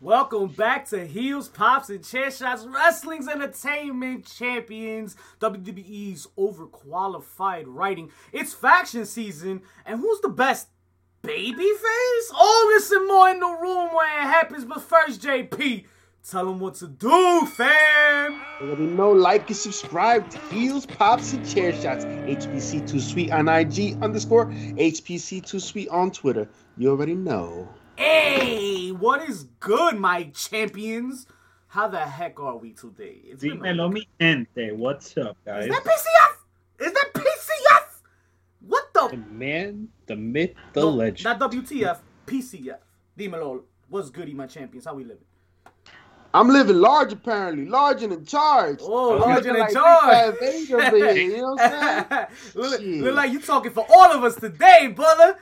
Welcome back to Heels, Pops, and Chair Shots Wrestling's Entertainment Champions, WWE's overqualified writing. It's faction season, and who's the best babyface? All this and more in the room where it happens, but first, JP, tell them what to do, fam. You already know, like and subscribe to Heels, Pops, and Chair Shots. HPC Too Sweet on IG underscore HPC Too Sweet on Twitter. You already know. Hey, what is good, my champions? How the heck are we today? It's Dímelo mi gente, what's up, guys? Is that PCF? Is that PCF? What The the? man, the myth, the No, legend. Not WTF, PCF. Dímelo, what's goody, my champions? How we living? I'm living large, apparently. Large and in charge. Oh, I'm large and in like charge. Big Bad Vader over here, you know what I'm saying? look, look like you talking for all of us today, brother.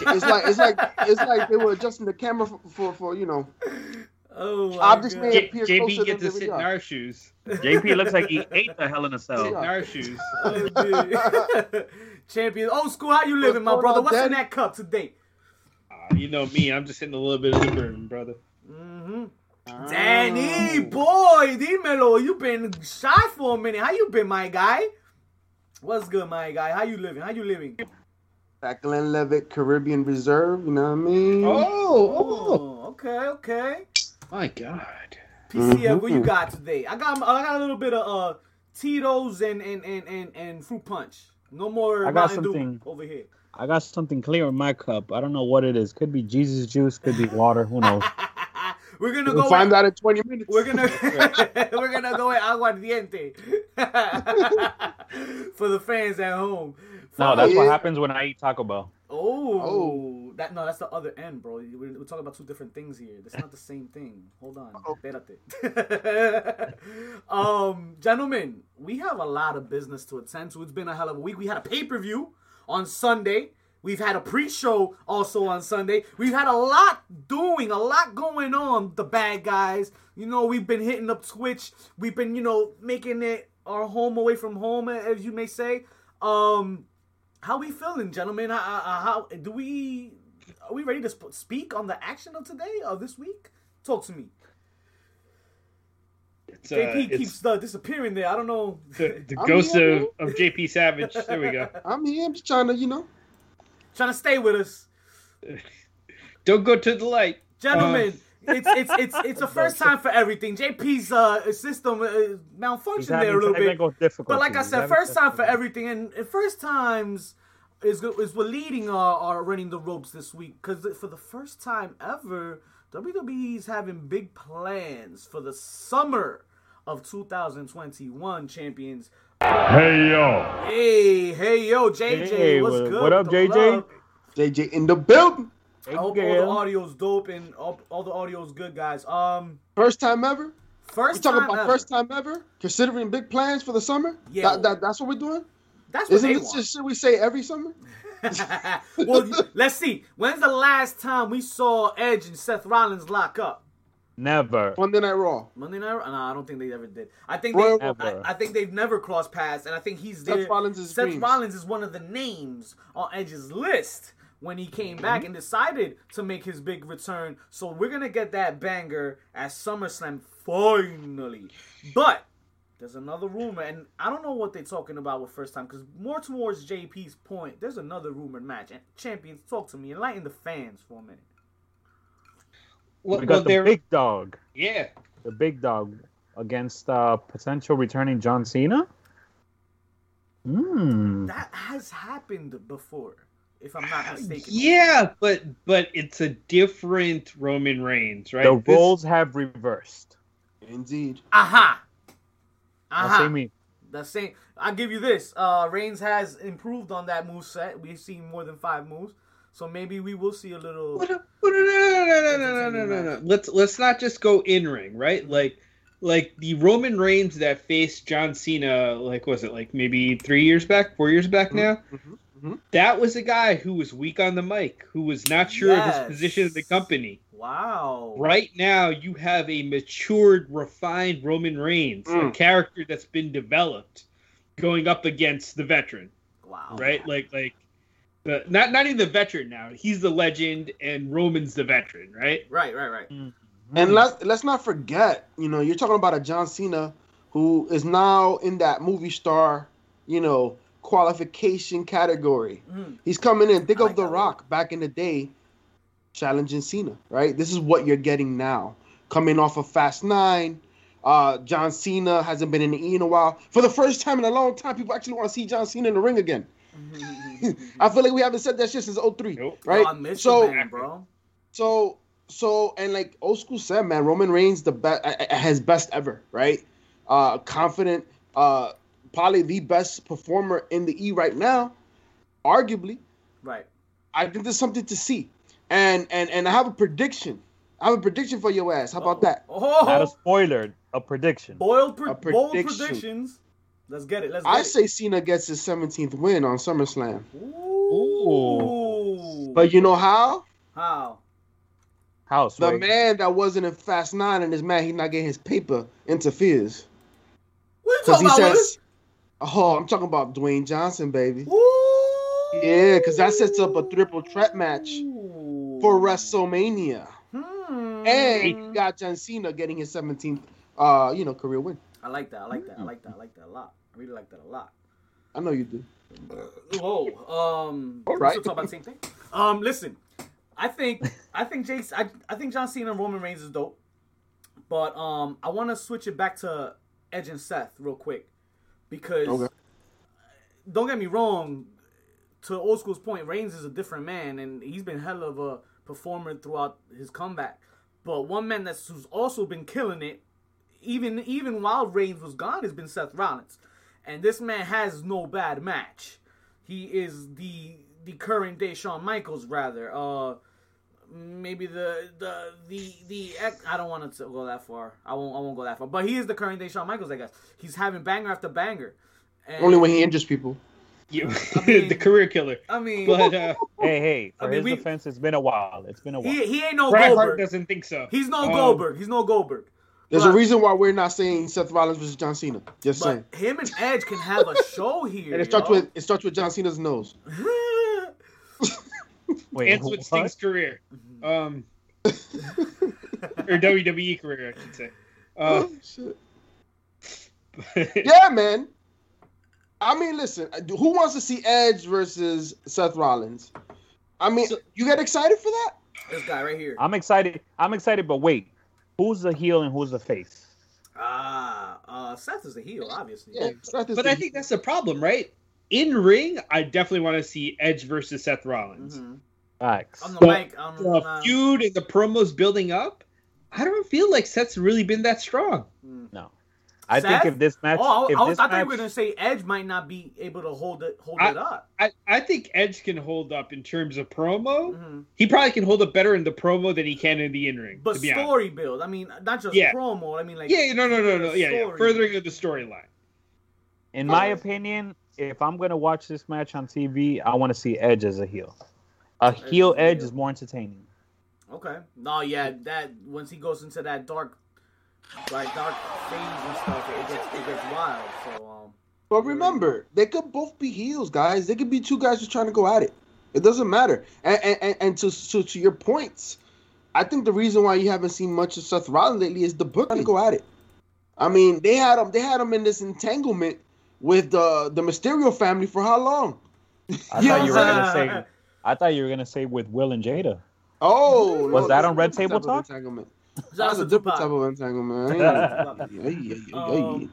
It's like it's like it's like they were adjusting the camera for, for, for you know. oh, my Objects God. may J- appear closer JP than gets to sit in our shoes. JP looks like he ate the Hell in a Cell. Sit in our shoes. Oh, dude. Champions, old school. How you living, my brother? on, What's in that cup today? Ah, you know me, I'm just hitting a little bit of the burn, brother. Mm-hmm. Danny, boy, dímelo. You been shy for a minute. How you been, my guy? What's good, my guy? How you living? How you living? Back Glenlivet Caribbean Reserve, you know what I mean? Oh, oh, Oh, okay, okay. my God. PCF, what you Mhm. got today? I got I got a little bit of uh Tito's and and and and, and fruit punch. No more I got Mountain Dew something. over here. I got something clear in my cup. I don't know what it is. Could be Jesus juice. Could be water. Who knows? we're gonna We'll go. find with- out in 20 minutes. We're gonna we're gonna go with aguardiente for the fans at home. No, that's Yeah. what happens when I eat Taco Bell. Oh, Oh. that no, that's the other end, bro. We're, we're talking about two different things here. That's not the same thing. Hold on, Espérate. um, gentlemen, we have a lot of business to attend to. It's been a hell of a week. We had a pay per view on Sunday. We've had a pre-show also on Sunday. We've had a lot doing, a lot going on. The bad guys, you know, we've been hitting up Twitch. We've been, you know, making it our home away from home, as you may say. Um, how we feeling, gentlemen? How, how, how do we? Are we ready to sp- speak on the action of today of this week? Talk to me. It's, uh, JP it's keeps uh, disappearing there. I don't know. the, the ghost here, of, of JP Savage. There we go. I'm here. I'm just trying to, you know. Trying to stay with us, Don't go to the light. gentlemen. it's it's it's it's a first time for everything. JP's uh system uh, He's malfunctioned there a little bit. technical. But like I said, first time for everything, and and first times is go- is we're leading our, our running the ropes this week because for the first time ever, WWE's having big plans for the summer of 2021 champions. Hey yo. Hey, hey, yo, JJ, Hey, what's what- good? what up, the JJ? love? JJ in the building. I hope all the audio's dope and all, all the audio's good, guys. Um, First time ever. First We first talking time about ever. first time ever. Considering big plans for the summer. Yeah. That, that, that's what we're doing. That's what Isn't they want. just should we say every summer? well, let's see. When's the last time we saw Edge and Seth Rollins lock up? Never. Monday Night Raw. Monday Night? Raw? No, I don't think they ever did. I think Royal they, Rumble. I, I think they've never crossed paths, and I think he's Seth there. Rollins is Seth dreams. Rollins is one of the names on Edge's list when he came back Mm-hmm. and decided to make his big return. So we're gonna get that banger at SummerSlam finally. But there's another rumor, and I don't know what they're talking about with first time, because more towards JP's point, there's another rumored match. And champions, talk to me, enlighten the fans for a minute. Well, We well, got the they're big dog. yeah. The big dog against uh, potential returning John Cena. Hmm. That has happened before, if I'm not mistaken. Yeah, but but it's a different Roman Reigns, right? The This- roles have reversed. Indeed. Aha. That's Aha. me. The same. I'll give you this. Uh, Reigns has improved on that move set. We've seen more than five moves, so maybe we will see a little. What a- what a- no, no, no, no, no, no, no, no. Let's let's not just go in ring, right? Like like the Roman Reigns that faced John Cena, like was it like maybe three years back, four years back now? Mhm, mhm. That was a guy who was weak on the mic, who was not sure of his position in the company. Wow. Right now, you have a matured, refined Roman Reigns, a Mm. character that's been developed, going up against the veteran Wow. right? Like like the not not even the veteran now. He's the legend, and Roman's the veteran, right? Right, right, right. And let's let's not forget, you know, you're talking about a John Cena who is now in that movie star, you know, qualification category. Mhm. He's coming in. Think I of like The that Rock back in the day, challenging Cena, right? This is what you're getting now. Coming off of Fast Nine, uh, John Cena hasn't been in the E in a while. For the first time in a long time, people actually want to see John Cena in the ring again. I feel like we haven't said that shit since 03, Nope. right? I miss so, man, bro. so so and like old school said, man, Roman Reigns the best his best ever, right? Uh confident, uh probably the best performer in the E right now, arguably. Right. I think there's something to see. And and and I have a prediction. I have a prediction for your ass. How about that? Oh, Not a spoiler, a prediction. boiled, pre- A bold predictions. Let's get it. Let's get I it. say Cena gets his 17th win on SummerSlam. Ooh. But you know how? how? House. The man that wasn't in Fast Nine and is mad he's not getting his paper interferes. What you Because talking he about? says, Oh, I'm talking about Dwayne Johnson, baby. Ooh. Yeah, because that sets up a triple threat match Ooh. for WrestleMania. Hmm. And you got John Cena getting his 17th uh, you know, career win. I like that. I like that. I like that. I like that a lot. I really like that a lot. I know you do. Whoa. Um. All right. right. Talk about the same thing. Um. Listen, I think I think Jace. I, I think John Cena and Roman Reigns is dope, but um, I want to switch it back to Edge and Seth real quick because Okay. don't get me wrong. To old school's point, Reigns is a different man, and he's been hell of a performer throughout his comeback. But one man that's who's also been killing it, even even while Reigns was gone, has been Seth Rollins, and this man has no bad match. He is the the current day Shawn Michaels, rather. Uh, maybe the the the the ex- I don't want to go that far. I won't I won't go that far. But he is the current day Shawn Michaels, I guess. He's having banger after banger. And, Only when he injures people. You, mean- the career killer. I mean, But uh, Hey, hey, for I mean, his we- defense, it's been a while. It's been a while. he he ain't no Bret Hart Goldberg. doesn't think so. He's no Um, Goldberg. He's no Goldberg. There's But- a reason why we're not saying Seth Rollins versus John Cena. Just saying. Him and Edge can have a show here. And it starts yo. with it starts with John Cena's nose. Wait, Ends with what? Sting's career. Um, or WWE career, I should say. Uh, Shit. Yeah, man. I mean, listen. Who wants to see Edge versus Seth Rollins? I mean, So- you get excited for that? this guy right here. I'm excited. I'm excited, but wait, who's the heel and who's the face? Ah, uh, Seth is the heel, obviously. Yeah, but the- I think that's the problem, right? In ring, I definitely want to see Edge versus Seth Rollins. Mhm. Facts. On the mic, on The uh, feud and the promos building up. I don't feel like Seth's really been that strong. mm. No, I Seth? think if this match, Oh, I, if I, was, this I thought match, you were gonna say Edge might not be able to hold it, hold I- it up. I, I think Edge can hold up in terms of promo. Mhm. He probably can hold up better in the promo than he can in the in ring. But to be honest. story build. I mean, not just Yeah. promo. I mean, like Yeah, no, no, no, no. Yeah, yeah. Furthering of the storyline. in my opinion, if I'm gonna watch this match on TV, I want to see Edge as a heel. A Edge heel as Edge heel. is more entertaining. Okay. No, yeah, that once he goes into that dark, like dark phase and stuff, it gets it gets wild. So um. But remember, they could both be heels, guys. They could be two guys just trying to go at it. It doesn't matter. And and, and, and to, to to your points, I think the reason why you haven't seen much of Seth Rollins lately is the book to go at it. I mean, they had him they had him in this entanglement with the the Mysterio family for how long? I You thought you were gonna say. I thought you were gonna say with Will and Jada. Oh, Was that on Red Table Talk? Entanglement. Shout out That's a different type of entanglement. Um,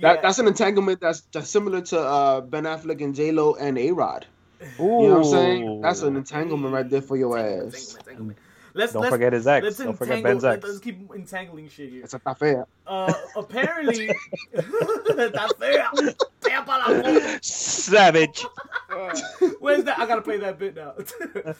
that, yeah. that's an entanglement that's, that's similar to uh, Ben Affleck and J Lo and A Rod. You know what I'm saying? That's an entanglement right there for your ass. entanglement, entanglement. Let's Don't let's, forget his ex. Let's Don't forget entangle. Ben's ex. Let's keep entangling shit here. It's a fair. Uh, apparently, Está fea. Fea pa' la foto. Savage. Where's that? I gotta play that bit now.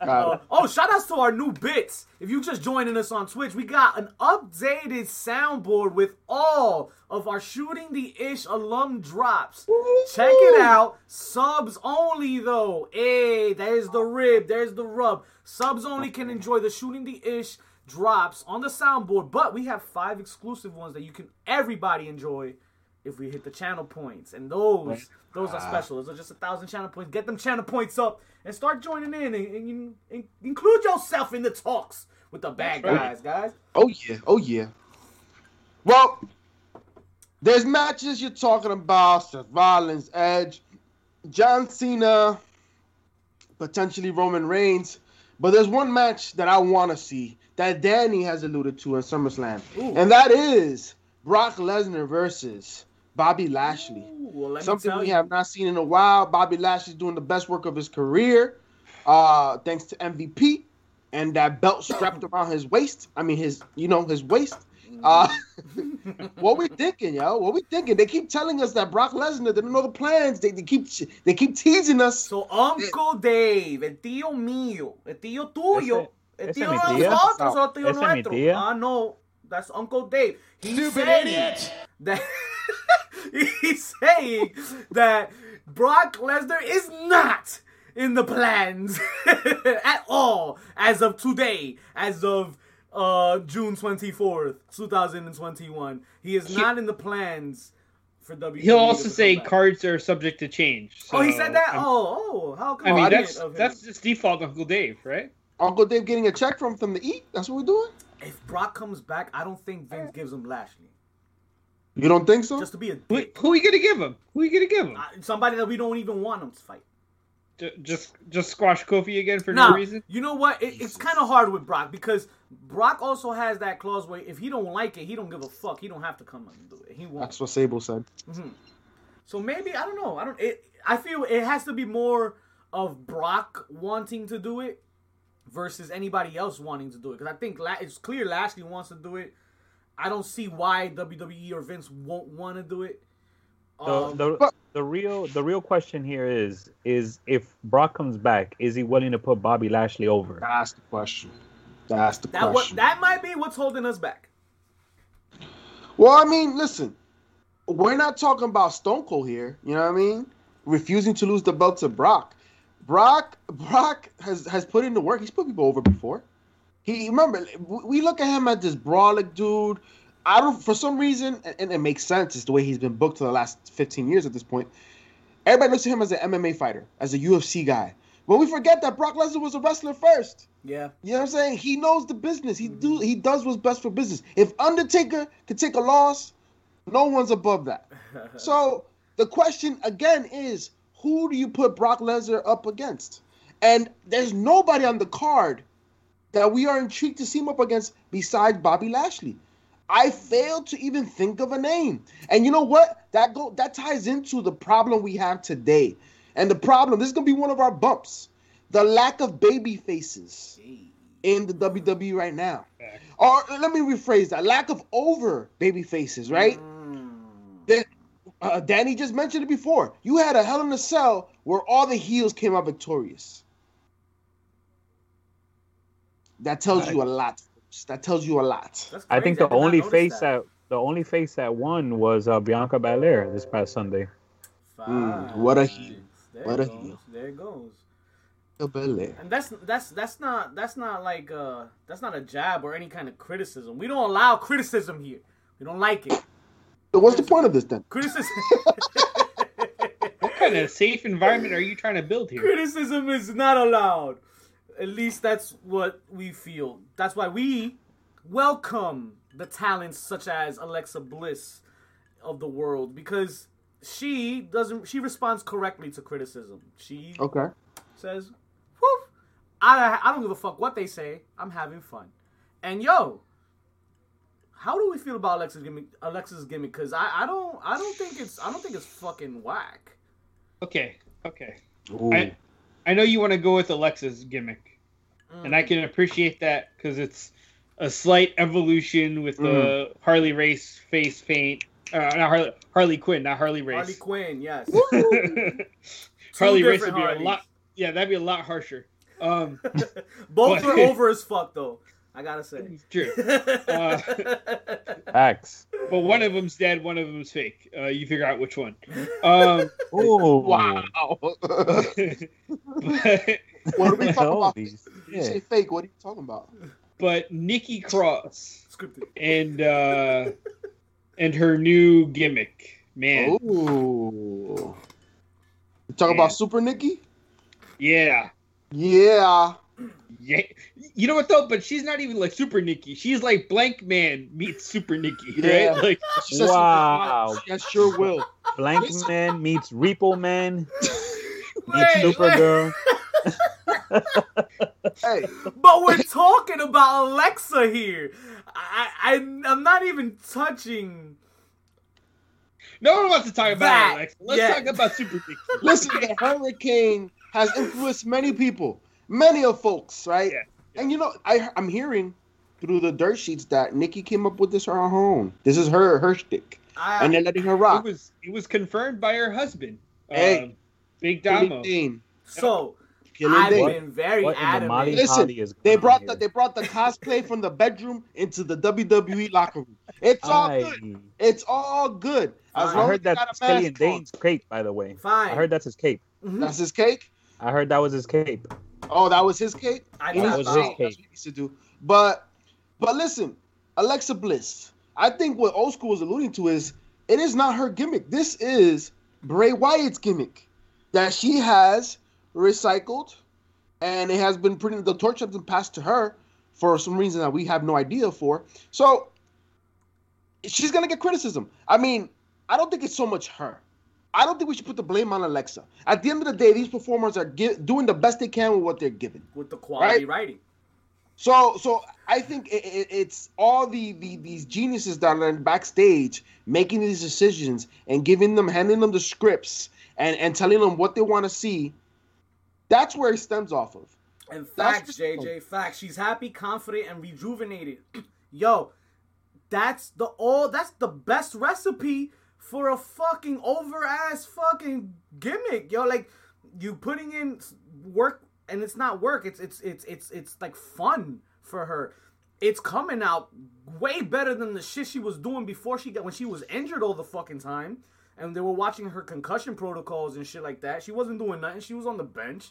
Uh, oh, shout outs to our new bits. If you just joining us on Twitch, we got an updated soundboard with all of our Shooting the Ish alum drops. Check it out. Subs only, though. Hey, there's the rib. There's the rub. Subs only can enjoy the Shooting the Ish drops on the soundboard, but we have five exclusive ones that you can everybody enjoy if we hit the channel points, and those those are Ah. special. Those are just a thousand channel points. Get them channel points up and start joining in, and, and, and include yourself in the talks with the bad guys, guys. Oh yeah, oh yeah. Well, there's matches you're talking about: Seth Rollins, Edge, John Cena, potentially Roman Reigns. But there's one match that I want to see that Danny has alluded to in SummerSlam, Ooh. and that is Brock Lesnar versus Bobby Lashley. Ooh, well, Something we have not seen in a while. Bobby Lashley's doing the best work of his career, uh, thanks to MVP and that belt strapped around his waist. I mean, his, you know, his waist. Uh, what we thinking, yo? What we thinking? They keep telling us that Brock Lesnar didn't know the plans. They, they keep they keep teasing us. So Uncle Dave, el tío mío, el tío tuyo, el ese tío de tía. nosotros, o el tío nuestro. Ah, no, that's Uncle Dave. He's saying that he's saying that Brock Lesnar is not in the plans at all as of today, as of uh, June twenty fourth, two thousand and twenty one. He is He- not in the plans for WWE. He'll also say back. cards are subject to change. Oh, he said that. I'm- Oh, oh, how come? I mean, I that's didn't of him? that's just default Uncle Dave, right? Uncle Dave getting a check from from the eat. That's what we're doing. If Brock comes back, I don't think Vince gives him Lashley. You don't think so? Just to be a Who, dick. who are you gonna give him? Who are you gonna give him? Uh, somebody that we don't even want him to fight. Ju- Just just squash Kofi again for Nah, no reason? you know what? It, it's kind of hard with Brock because Brock also has that clause where if he don't like it, he don't give a fuck. He don't have to come and do it. He won't. That's what Sable said. So maybe I don't know. I don't. It, I feel it has to be more of Brock wanting to do it versus anybody else wanting to do it. Because I think La- it's clear Lashley wants to do it. I don't see why WWE or Vince won't want to do it. The, Um, the, but- the real the real question here is is if Brock comes back, is he willing to put Bobby Lashley over? That's the question. That's the that what question. that might be what's holding us back. Well, I mean, listen, we're not talking about Stone Cold here. You know what I mean? Refusing to lose the belt to Brock. Brock, Brock has has put in the work. He's put people over before. He remember we look at him as this brawling dude. I don't for some reason, and, and it makes sense. It's the way he's been booked for the last 15 years at this point. Everybody looks at him as an MMA fighter, as a UFC guy. But we forget that Brock Lesnar was a wrestler first. Yeah. You know what I'm saying? He knows the business. He do mm-hmm. he does what's best for business. If Undertaker could take a loss, no one's above that. So the question again is, who do you put Brock Lesnar up against? And there's nobody on the card that we are intrigued to see him up against besides Bobby Lashley. I failed to even think of a name. And you know what? That go that ties into the problem we have today. And the problem, this is gonna be one of our bumps. The lack of baby faces in the WWE right now. Fact. Or let me rephrase that: lack of over baby faces, right? Mm. That uh, Danny just mentioned it before. You had a Hell in a Cell where all the heels came out victorious. That tells you a lot. That tells you a lot. That's I think the did not only notice face that. the only face that won was uh, Bianca Belair this past Sunday. Mm, what a heel. There What it goes. heel. There it goes. And that's that's that's not that's not like uh that's not a jab or any kind of criticism. We don't allow criticism here. We don't like it. So what's the point of this then? Criticism What kind of safe environment are you trying to build here? criticism is not allowed. At least that's what we feel. That's why we welcome the talents such as Alexa Bliss of the world because she doesn't she responds correctly to criticism. She Okay. says, "Whew, I I don't give a fuck what they say. I'm having fun." And yo, how do we feel about Alexa's gimmick? Alexa's gimmick? Because I, I don't I don't think it's I don't think it's fucking whack. Okay, okay. Ooh. I I know you want to go with Alexa's gimmick, Mm. and I can appreciate that because it's a slight evolution with the Harley Race face paint. Uh, not Harley, Harley Quinn, not Harley Race. Harley Quinn, yes. Harley Race would be a lot. Yeah, that'd be a lot harsher. Um, Both But- are over as fuck though. I gotta say. true. Uh, Facts. but one of them's dead, one of them's fake. Uh, you figure out which one. Um, Ooh. wow. but, what are we talking about? Holy You say fake. What are you talking about? but Nikki Cross Scripted. and uh, and her new gimmick man. Ooh. You talk Man. about Super Nikki? Yeah. Yeah. Yeah. You know what though? But she's not even like Super Nikki. She's like Blankman meets Super Nikki, Yeah. right? Like She Wow. Super- I sure will. Blank Man meets Repo Man meets Wait, Supergirl. Hey, But we're talking about Alexa here. I, I I'm not even touching. no one wants to talk about That, it, Alexa. Let's yeah. talk about Super Nikki. listen, the hurricane has influenced many people, many of folks, right? Yeah. And you know, I I'm hearing through the dirt sheets that Nikki came up with this on her own. This is her her shtick, I, and they're letting her rock. It was it was confirmed by her husband. Hey. um, Big Killian Damo. So Killian I've Dain. been very What in the Listen, is They brought the here? they brought the cosplay from the bedroom into the WWE locker room. It's all Aye. good. It's all good. As I heard as they got that's Killian. Dain's cape, by the way. Fine. I heard that's his cape. Mhm. That's his cake. I heard that was his cape. Oh, that was his cape. I He did That was his change. cake. That's what he needs to do. But but listen, Alexa Bliss. I think what old school is alluding to is it is not her gimmick. This is Bray Wyatt's gimmick that she has recycled, and it has been pretty. The torch has been passed to her for some reason that we have no idea for. So she's gonna get criticism. I mean, I don't think it's so much her. I don't think we should put the blame on Alexa. At the end of the day, these performers are gi- doing the best they can with what they're given. with the quality Right. writing. So, so I think it, it, it's all the, the these geniuses that are backstage making these decisions and giving them, handing them the scripts and and telling them what they want to see. That's where it stems off of. And facts, JJ, facts. She's happy, confident, and rejuvenated. Yo, that's the all. That's the best recipe for a fucking over ass fucking gimmick. Yo, like you putting in work, and it's not work. It's it's it's it's it's like fun for her. It's coming out way better than the shit she was doing before she got when she was injured all the fucking time. And they were watching her concussion protocols and shit like that. She wasn't doing nothing. She was on the bench.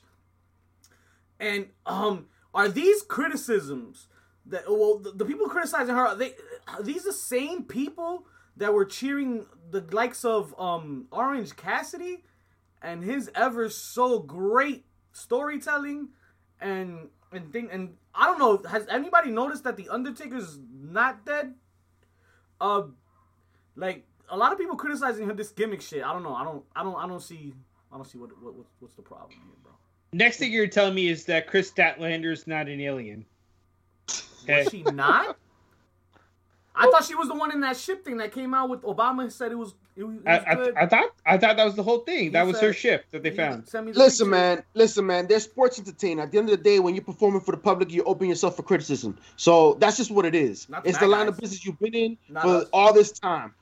And um, are these criticisms that well the, the people criticizing her? Are they are these the same people that were cheering the likes of um Orange Cassidy and his ever so great storytelling and and thing and I don't know has anybody noticed that the Undertaker's not dead? Uh, like a lot of people criticizing her this gimmick shit. I don't know. I don't. I don't. I don't see. I don't see what, what what's, what's the problem here, bro. Next thing you're telling me is that Kris Statlander is not an alien. Okay. Was she not? I thought she was the one in that ship thing that came out with Obama. Said it was it was, it I, was I, good. I thought I thought that was the whole thing. That He was said- her ship that they found. the Listen, picture. man. Listen, man. They're sports entertainers. At the end of the day, when you're performing for the public, you open yourself for criticism. So that's just what it is. Not it's the line guys. of business you've been in Not for us. all this time.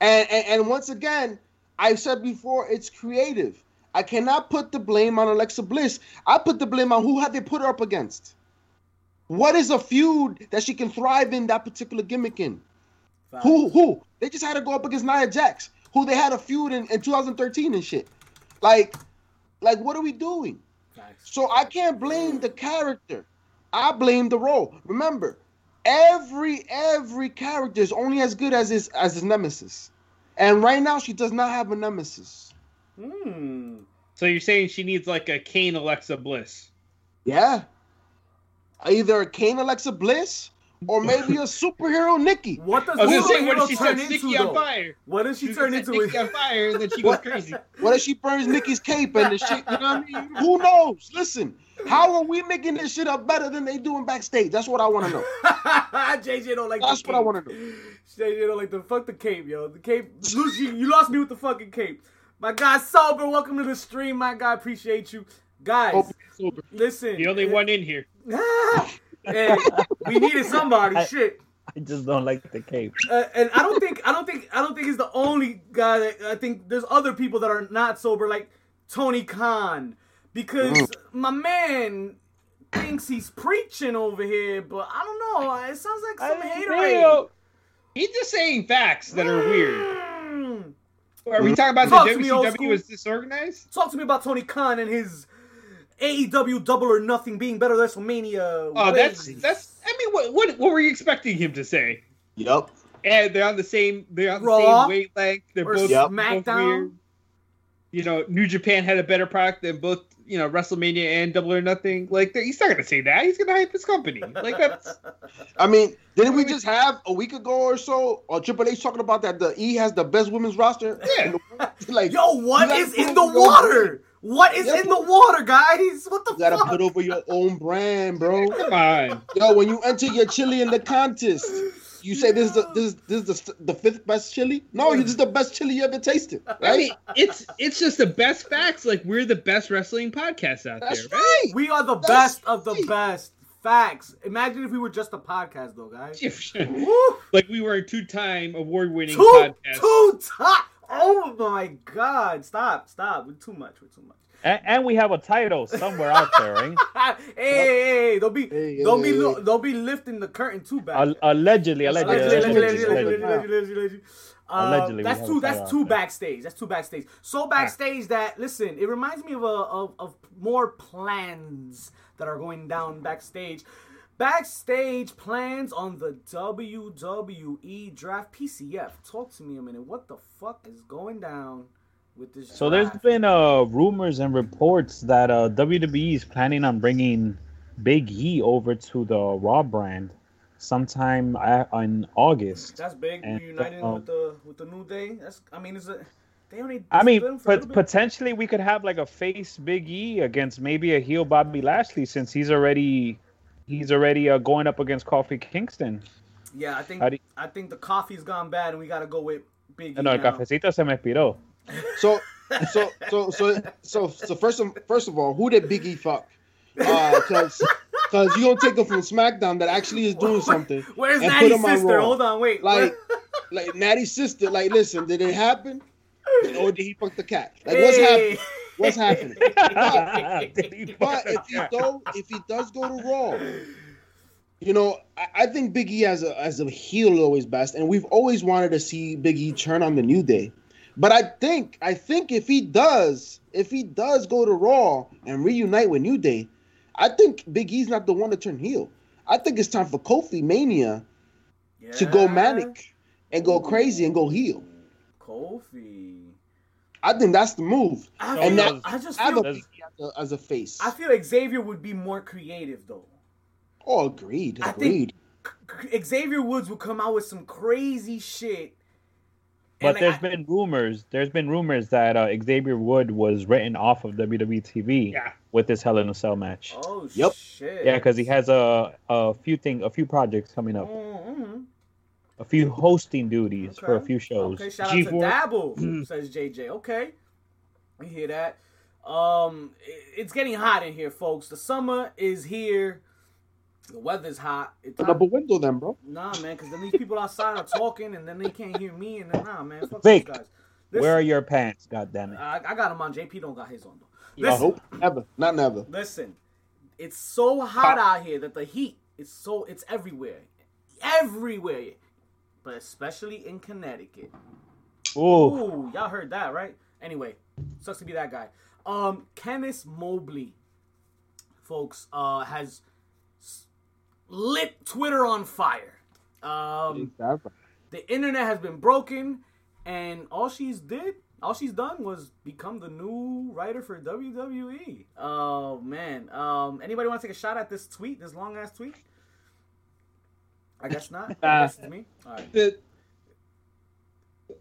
And, and and once again, I've said before, it's creative. I cannot put the blame on Alexa Bliss. I put the blame on who have they put her up against. What is a feud that she can thrive in that particular gimmick in? Who who? They just had to go up against Nia Jax, who they had a feud in, in 2013 and shit. Like, like what are we doing? Facts. So I can't blame the character. I blame the role. Remember, every every character is only as good as his as his nemesis. And right now she does not have a nemesis. Hmm. So you're saying she needs like a Kane Alexa Bliss? Yeah. Either a Kane Alexa Bliss or maybe a superhero Nikki. What does I was gonna say, what superhero if she turn sets into Nikki on fire? What does she She turn sets into? Nikki on fire and then she goes crazy. What if she burns Nikki's cape and the shit? You know what I mean? Who knows? Listen, how are we making this shit up better than they doing backstage? That's what I want to know. JJ don't like. That's the what I wanna know. JJ don't like the fuck the cape, yo. The cape. Lucy, you lost me with the fucking cape. My guy Sober, welcome to the stream. My guy, appreciate you, guys. Hope sober. Listen, The only one in here. hey, we needed somebody. I- Shit. I just don't like the cape. Uh, and I don't think I don't think I don't think he's the only guy that I think there's other people that are not sober like Tony Khan because Mm. my man thinks he's preaching over here, but I don't know. It sounds like some haterade. He's just saying facts that are weird. Mm. Are we talking about Talk the to me, old WCW school. is disorganized? Talk to me about Tony Khan and his AEW Double or Nothing being better than WrestleMania. Oh, that's ways. that's. I mean, what what what were you expecting him to say? Yep. and they're on the same they're on the Raw same wavelength. They're both, Yep. both SmackDown. weird. You know, New Japan had a better product than both you know WrestleMania and Double or Nothing. Like he's not gonna say that. He's gonna hype his company. Like that's I mean, didn't we just have a week ago or so, or Triple H talking about that the E has the best women's roster? Yeah. in the world? like, Yo, what You gotta is put in the water? What is You in the water, guys? What the you gotta fuck? put over your own brand, bro. come on. Yo, when you enter your chili in the contest, you say this is the this is, this is the, the fifth best chili. No, this is the best chili you ever tasted, I mean, it's it's just the best facts. Like we're the best wrestling podcast out That's there, right? right. we are the That's best of the best. Facts. Imagine if we were just a podcast, though, guys. like we were a two-time award-winning Two, podcast. two top. Oh my God! Stop, stop. We're too much. We're too much. And, and we have a title somewhere out there, right? hey, hey, hey, don't be, Hey, don't hey, be, hey. don't be lifting the curtain too back. Al- allegedly, allegedly, Allegedly, allegedly, allegedly, allegedly, allegedly. allegedly, allegedly, allegedly. Uh, Allegedly, that's two. That's two there. backstage. That's two backstage. So backstage that listen, it reminds me of a of, of more plans that are going down backstage. Backstage plans on the WWE draft PCF. Talk to me a minute. What the fuck is going down with this? So there's been uh rumors and reports that uh WWE is planning on bringing Big E over to the Raw brand sometime in August. That's big. And, Uniting um, with the with the new day. That's. I mean, is it? They only. I mean, potentially we could have like a face Big E against maybe a heel Bobby Lashley since he's already he's already uh, going up against Kofi Kingston. Yeah, I think you- I think the coffee's gone bad, and we gotta go with Big E No, el cafecito se me expiró. So, so, so, so, so, so first of first of all, who did Biggie fuck? Uh, because because you gonna take him from SmackDown that actually is doing something. Where's and put Natty's him on sister? Raw. Hold on, wait. Like, like Natty's sister. Like, listen, did it happen? Or did he fuck the cat? Like, what's happening? What's happening? Did But if he do, if he does go to Raw, you know, I, I think Big E as a as a heel is always best, and we've always wanted to see Big E turn on the New Day. But I think I think if he does, if he does go to Raw and reunite with New Day, I think Big E's not the one to turn heel. I think it's time for Kofi Mania to go manic and go crazy and go heel. Kofi. I think that's the move. I, And that- I just feel, as a, as a face. I feel Xavier would be more creative though. oh, agreed, I agreed. Xavier Woods would come out with some crazy shit. But And, there's like, been rumors. There's been rumors that uh, Xavier Wood was written off of WWE TV Yeah. with this Hell in a Cell match. Oh Yep. shit. Yeah, because he has a a few thing, a few projects coming up, Mhm. a few hosting duties for a few shows. Okay, shout out G4. to Dabble, says JJ. Okay, we hear that. Um, it- it's getting hot in here, folks. The summer is here. The weather's hot. It's Put up a window then, bro. Nah, man, because then these people outside are talking, and then they can't hear me, and then nah, man, fuck Vic, these guys. Where are your pants? God damn it! I, I got them on. JP don't got his on though. I Listen, hope never, not never. listen. It's so hot out here that the heat is so it's everywhere, everywhere, but especially in Connecticut. Ooh, Ooh, y'all heard that, right? Anyway, sucks to be that guy. Um, Kenice Mobley, folks, uh, has s- lit Twitter on fire. Um, the internet has been broken, and all she's did, all she's done was become the new writer for WWE. Oh man. Um, anybody want to take a shot at this tweet, this long ass tweet? I guess not. I guess it's me. All right. The,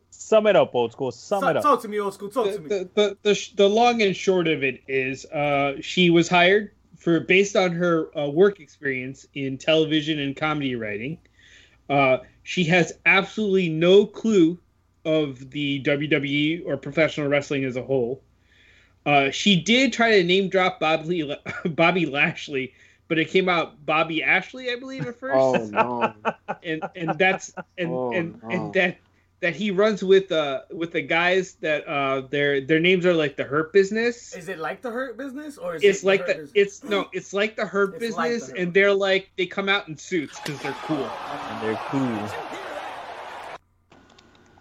sum it up, old school. Sum So- it up. talk to me, old school. Talk to the, me. the, the, the, sh- the long and short of it is uh, she was hired for based on her uh, work experience in television and comedy writing. Uh, she has absolutely no clue of the WWE or professional wrestling as a whole. Uh, she did try to name drop Bobby Bobby Lashley, but it came out Bobby Ashley, I believe, at first. Oh no! and and that's and Oh, and, no. and that that he runs with uh with the guys that uh their their names are like the Hurt Business. Is it like the Hurt Business, or is It's it like Hurt the Business? it's no it's like the Hurt It's like the Business, Hurt and they're like they come out in suits because they're cool. And they're cool.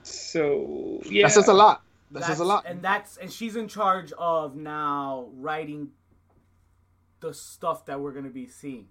So yeah, That says a lot. That That's- says a lot. and that's and she's in charge of now writing the stuff that we're gonna be seeing.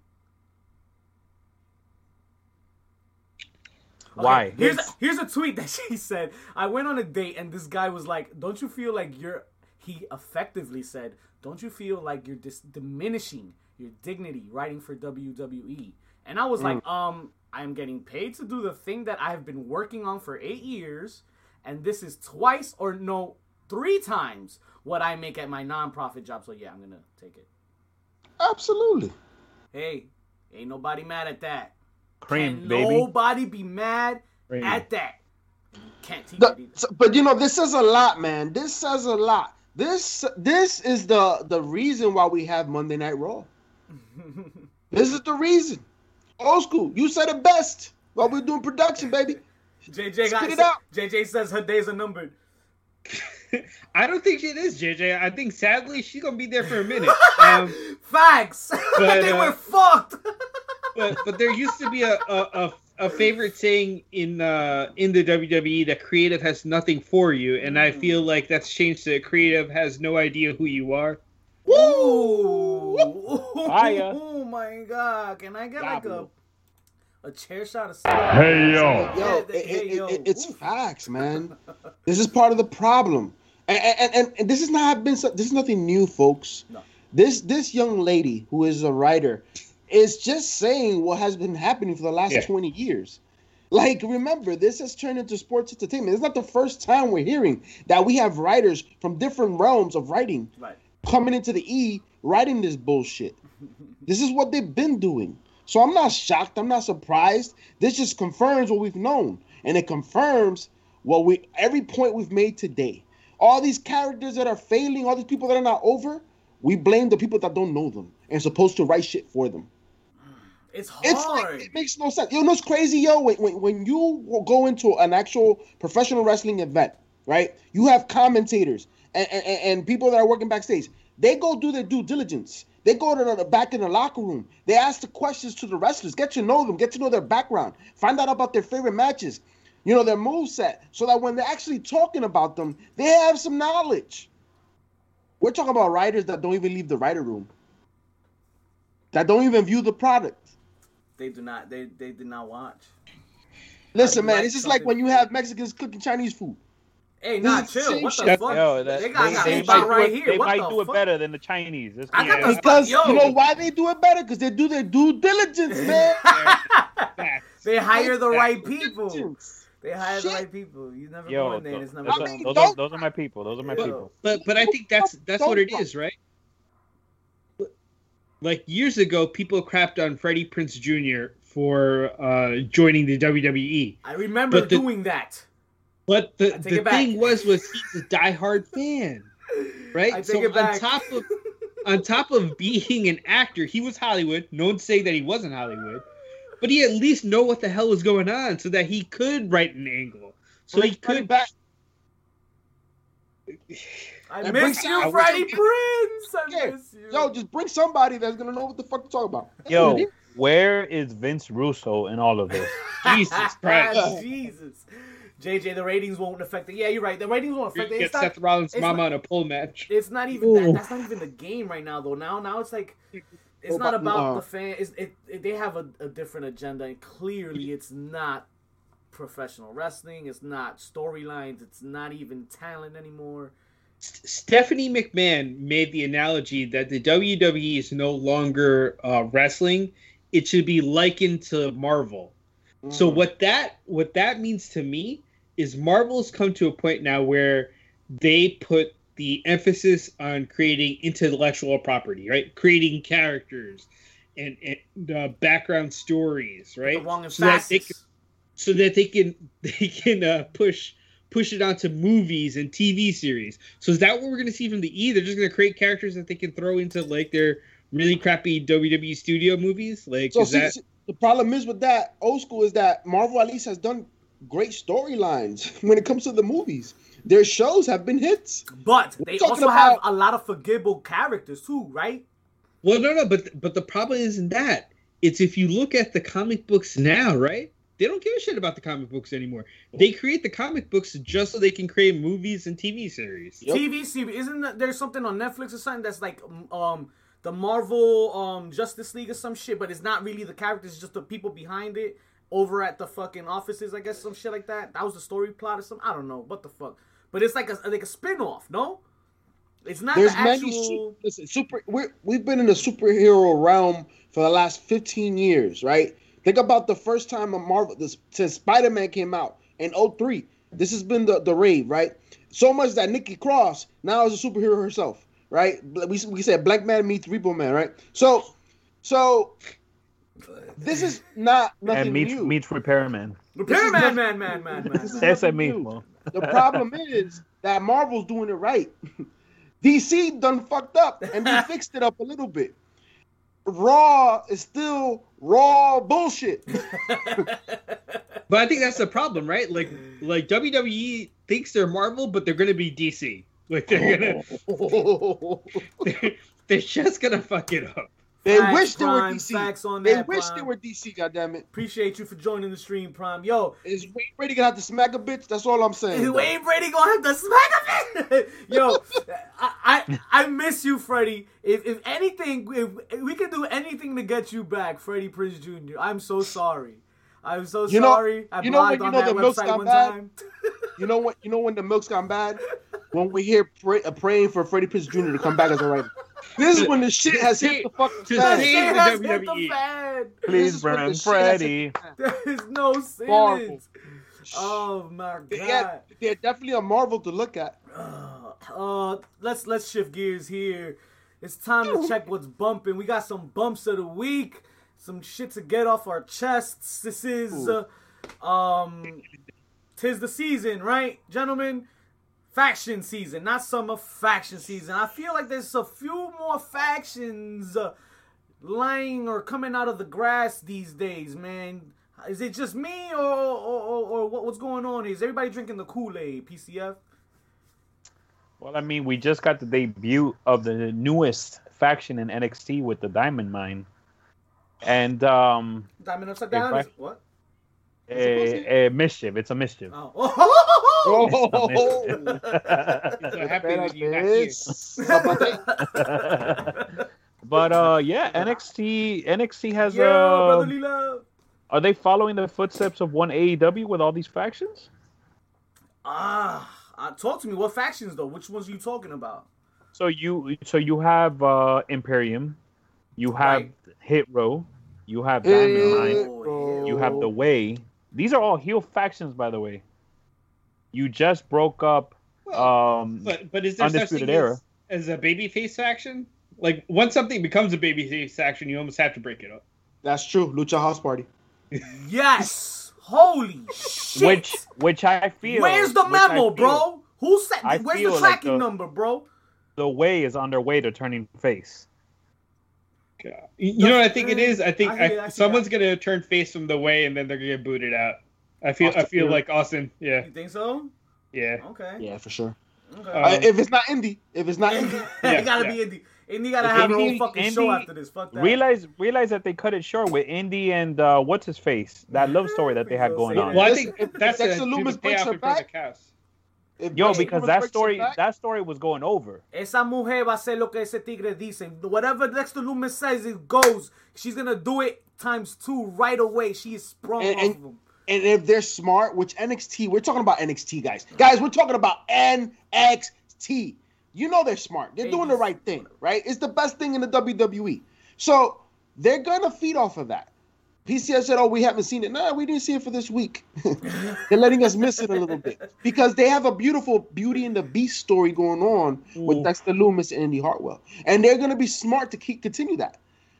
Why? Here's a, here's a tweet that she said. I went on a date and this guy was like, "Don't you feel like you're?" He effectively said, "Don't you feel like you're dis- diminishing your dignity writing for WWE?" And I was like, "Um, I'm getting paid to do the thing that I've been working on for eight years, and this is twice or no, three times what I make at my nonprofit job. So yeah, I'm gonna take it. Absolutely. Hey, ain't nobody mad at that." Cream, Can baby. nobody be mad Cream. at that. Can't teach The- it either. so- but you know, this says a lot, man. This says a lot. This this is the the reason why we have Monday Night Raw. This is the reason. Old school. You said it best while we're doing production, baby. JJ got Spit it out. JJ says her days are numbered. I don't think she is, JJ. I think sadly she's gonna be there for a minute. Um, Facts. But, they uh, were fucked. But but there used to be a a, a, a favorite saying in uh in the WWE that creative has nothing for you, and I feel like that's changed to creative has no idea who you are. Ooh. Fire. Oh my god. Can I get like a a chair shot of Hey, yo. Yo, Yeah, it- hey, it- yo. it- it's Oof. facts, man. This is part of the problem, and and, and, and this has not been so- this is nothing new, folks. No. This this young lady who is a writer is just saying what has been happening for the last Yeah. twenty years. Like, remember, this has turned into sports entertainment. It's not the first time we're hearing that we have writers from different realms of writing Right. coming into the E writing this bullshit. This is what they've been doing. So I'm not shocked. I'm not surprised. This just confirms what we've known. And it confirms what we every point we've made today. All these characters that are failing, all these people that are not over, we blame the people that don't know them and supposed to write shit for them. It's It's hard. like, it makes no sense. You know what's crazy, yo? When, when, when you go into an actual professional wrestling event, right? You have commentators and, and, and people that are working backstage. They go do their due diligence. They go to the back in the locker room. They ask the questions to the wrestlers, get to know them, get to know their background, find out about their favorite matches, you know, their move set, so that when they're actually talking about them, they have some knowledge. We're talking about writers that don't even leave the writer room, that don't even view the product. They do not they they did not watch. Listen, man, like it's just like when you have Mexicans cooking Chinese food. Hey, nah, This chill. What the shit. fuck? Yo, that, they got they- got they might right do it, here. They what might the do it better than the Chinese. Let's I be got the honest. Because Yo. you know why they do it better? Because they do their due diligence, man. They hire the right people. They hire the right people. You never go Yo, in there and it's those, those, I mean, going. those are, don't- those are my people. Those are my Yo. people. But but I think that's that's what it is, right? Like years ago, people crapped on Freddie Prinze Jr. for uh, joining the WWE. I remember the- doing that. But the, the thing was was he's a diehard fan, right? So on top of on top of being an actor, he was Hollywood. No one's saying that he wasn't Hollywood, but he at least know what the hell was going on, so that he could write an angle. So he could back. I And miss bring- you, I Freddie I Prinze. I Yeah. miss you. Yo, just bring somebody that's gonna know what the fuck to talk about. That's Yo, it is. where is Vince Russo in all of this? Jesus Christ. Jesus. JJ, the ratings won't affect it. Yeah, you're right. The ratings won't affect it. get It's not, Seth Rollins' it's mama not- in a pole match. it's not even that. That's not even the game right now, though. Now, now it's like it's not about the fan. It's, it, it, they have a, a different agenda, and clearly, it's not professional wrestling. It's not storylines. It's not even talent anymore. Stephanie McMahon made the analogy that the WWE is no longer uh, wrestling; it should be likened to Marvel. So Mm. what that what that means to me is Marvel's come to a point now where they put the emphasis on creating intellectual property, right? Creating characters and, and uh, background stories, right? The wrong and So that they can- so that they can they can uh, push push it onto movies and TV series. So is that what we're going to see from the E? They're just going to create characters that they can throw into like their really crappy WWE studio movies. Like So is see, that see, the problem is with that old school is that Marvel at least has done great storylines when it comes to the movies. Their shows have been hits. But they talking also have a lot of forgivable characters too, right? Well, no, no, but but the problem isn't that. It's if you look at the comic books now, right? They don't give a shit about the comic books anymore. They create the comic books just so they can create movies and TV series. Yep. TV series. Isn't there something on Netflix or something that's like um the Marvel um Justice League or some shit, but it's not really the characters, it's just the people behind it. over at the fucking offices. I guess some shit like that. That was the story plot or something. I don't know what the fuck. But it's like a like a spin off. No, it's not There's the many. actual. Su- listen, super. We're, we've been in the superhero realm for the last 15 years, right? Think about the first time a Marvel this, since Spider Man came out in 03. This has been the the rave, right? So much that Nikki Cross now is a superhero herself, right? We we said Blankman meets Repo Man, right? So, so this is not nothing and meets new. meets repairman. Repairman, man, man, man, man. This is Ese nothing new. The problem is that Marvel's doing it right. DC done fucked up and they fixed it up a little bit. Raw is still raw bullshit. But I think that's the problem, right? Like, like WWE thinks they're Marvel, but they're gonna be DC. Like they're gonna, they're, they're just gonna fuck it up. They Facts, wish they were DC. They that, wish Prime. they were DC. Goddammit. Appreciate you for joining the stream, Prime. Yo, Is Wayne Brady gonna have to smack a bitch? That's all I'm saying. Is though. Wayne Brady gonna have to smack a bitch? Yo, I, I I miss you, Freddie. If if anything, if, if we can do anything to get you back, Freddie Prinze Jr. I'm so sorry. I'm so You know- sorry. I you know when you know the milk's gone bad? You know what? You know when the milk's gone bad? When we hear pray, uh, praying for Freddie Prinze Jr. to come back as a writer. This is when the shit has hit the fucking fan. save Shit the has hit the fan. Please is when the bring shit has hit Freddie. There is no Marvel. sentence. Oh my god. Yeah, they're definitely a marvel to look at. Uh, let's let's shift gears here. It's time to check what's bumping. We got some bumps of the week, some shit to get off our chests. This is uh, um, tis the season, right, gentlemen? Faction season, not summer. Faction season. I feel like there's a few more factions uh, lying or coming out of the grass these days, man. Is it just me or or, or, or what, what's going on? Is everybody drinking the Kool Aid? PCF. Well, I mean, we just got the debut of the newest faction in NXT with the Diamond Mine, and um, Diamond upside down. Frank. Is, what? A, a mischief. It's a mischief. Oh. Oh, So happy that you got but uh, yeah, NXT NXT has yeah, uh, brotherly love. are they following the footsteps of one AEW with all these factions? Ah, uh, talk to me. What factions though? Which ones are you talking about? So you so you have uh Imperium, you have Right. Hit Row, you have Diamond Mine, Oh, you have the Way. These are all heel factions, by the way. You just broke up. Um, But but is there such Undisputed thing Era. as, as a babyface faction? Like once something becomes a babyface faction, you almost have to break it up. That's true. Lucha House Party. Yes. Holy shit. which which I feel. Where's the memo, feel bro? Who said? I Where's feel the like tracking the- number, bro? The Way is underway to turning face. You you know what I think it is? I think I I I, see someone's gonna turn face from the way, and then they're gonna get booted out. I feel I feel like Austin. Yeah, You think so? yeah. Okay. Yeah, for sure. Okay. Uh, if it's not Indi, if it's not Indi, it gotta yeah. be Indi. Indi gotta If have her own Indi- fucking show after this. Fuck that. Realize realize that they cut it short with Indi and uh, what's his face that love story that they had going on. Well, I think if- that's if a, Dexter to Loomis the breaks payoff her in front of back- the Yo, because that story that story was going over. Esa mujer va a hacer lo que ese tigre dice. Whatever Dexter Loomis says, it goes. She's gonna do it times two right away. She is sprung And- off and- of him. And if they're smart, which NXT, we're talking about NXT guys. Guys, we're talking about NXT. You know they're smart. They're doing the right thing, right? It's the best thing in the WWE. So they're gonna feed off of that. PCS said, "Oh, we haven't seen it." Nah, we didn't see it for this week. they're letting us miss it a little bit because they have a beautiful Beauty and the Beast story going on with mm. Dexter Loomis and Indi Hartwell, and they're gonna be smart to keep continue that.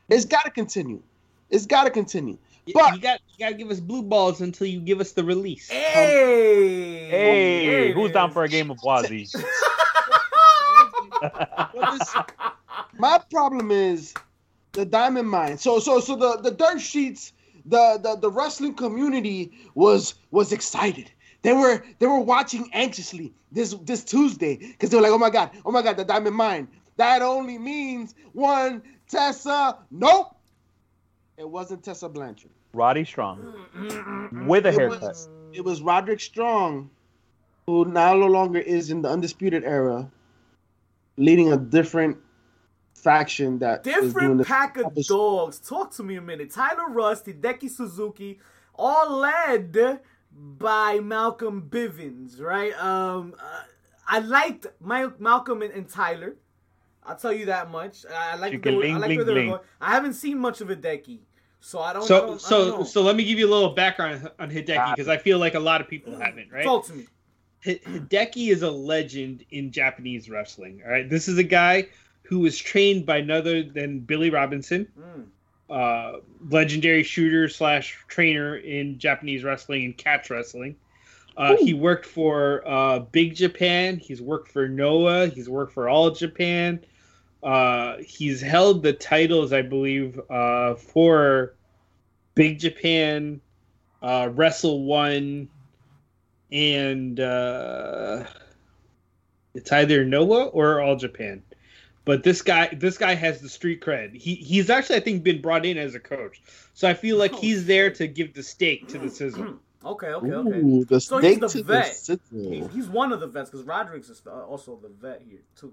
It's got to continue. It's got to continue. But you got you got to give us blue balls until you give us the release. Hey, Hey, There it who's down for a game of Wazzy? My problem is the diamond mine. So so so the the dirt sheets, the the, the wrestling community was was excited. They were they were watching anxiously this this Tuesday because they were like, oh my god, oh my god, the diamond mine. That only means one Tessa. Nope, it wasn't Tessa Blanchard. Roddy Strong with a It haircut. was, it was Roderick Strong, who now no longer is in the undisputed era, leading a different faction that is doing Different pack of opposite. dogs. Talk to me a minute. Tyler Rust, Hideki Suzuki, all led by Malcolm Bivens, right? Um, uh, I liked my, Malcolm and, and Tyler. I'll tell you that much. I like, the, I like where they were going. I haven't seen much of Hideki, so I don't. So don't, so don't know. so let me give you a little background on Hideki because I feel like a lot of people haven't, right? talk to me. Hideki is a legend in Japanese wrestling. All right, this is a guy who was trained by none other than Billy Robinson, Mm. uh, legendary shooter slash trainer in Japanese wrestling and catch wrestling. Uh, he worked for uh, Big Japan. He's worked for Noah. He's worked for All Japan. Uh, he's held the titles, I believe, uh, for Big Japan, uh, Wrestle One, and uh, it's either Noah or All Japan. But this guy, this guy has the street cred. He he's actually, I think, been brought in as a coach. So I feel like Oh, he's there to give the stake to the sizzle. Okay, okay, okay. Ooh, the So he's the to vet. the. He, he's one of the vets because Roderick's is uh, also the vet here too.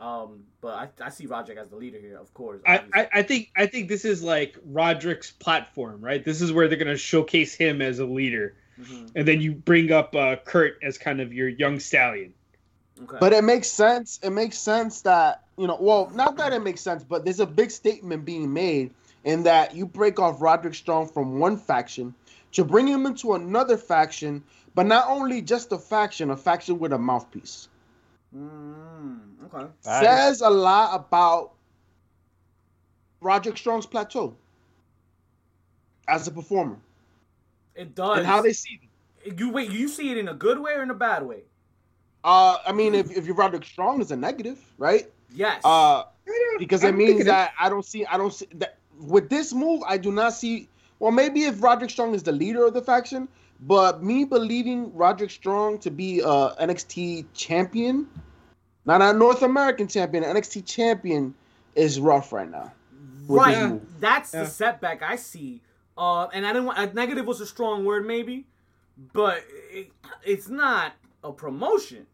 Um, but I, I see Roderick as the leader here, of course. I. I, I think I think this is like Roderick's platform, right? This is where they're gonna showcase him as a leader, Mhm. and then you bring up uh, Kurt as kind of your young stallion. Okay. But it makes sense. It makes sense that you know. Well, not that it makes sense, but there's a big statement being made in that you break off Roderick Strong from one faction to bring him into another faction, but not only just a faction, a faction with a mouthpiece. Mm, okay. Says a lot about Roderick Strong's plateau as a performer It does. and how they see him. you wait. You see it in a good way or in a bad way? Uh, I mean, if, if you're Roderick Strong is a negative, right? Yes. Uh, because it means that I don't see I don't see that with this move I do not see well maybe if Roderick Strong is the leader of the faction, but me believing Roderick Strong to be a NXT champion, not a North American champion, NXT champion is rough right now. right. That's Yeah. the setback I see. Uh, and I didn't want. A negative was a strong word, maybe, but it, it's not a promotion.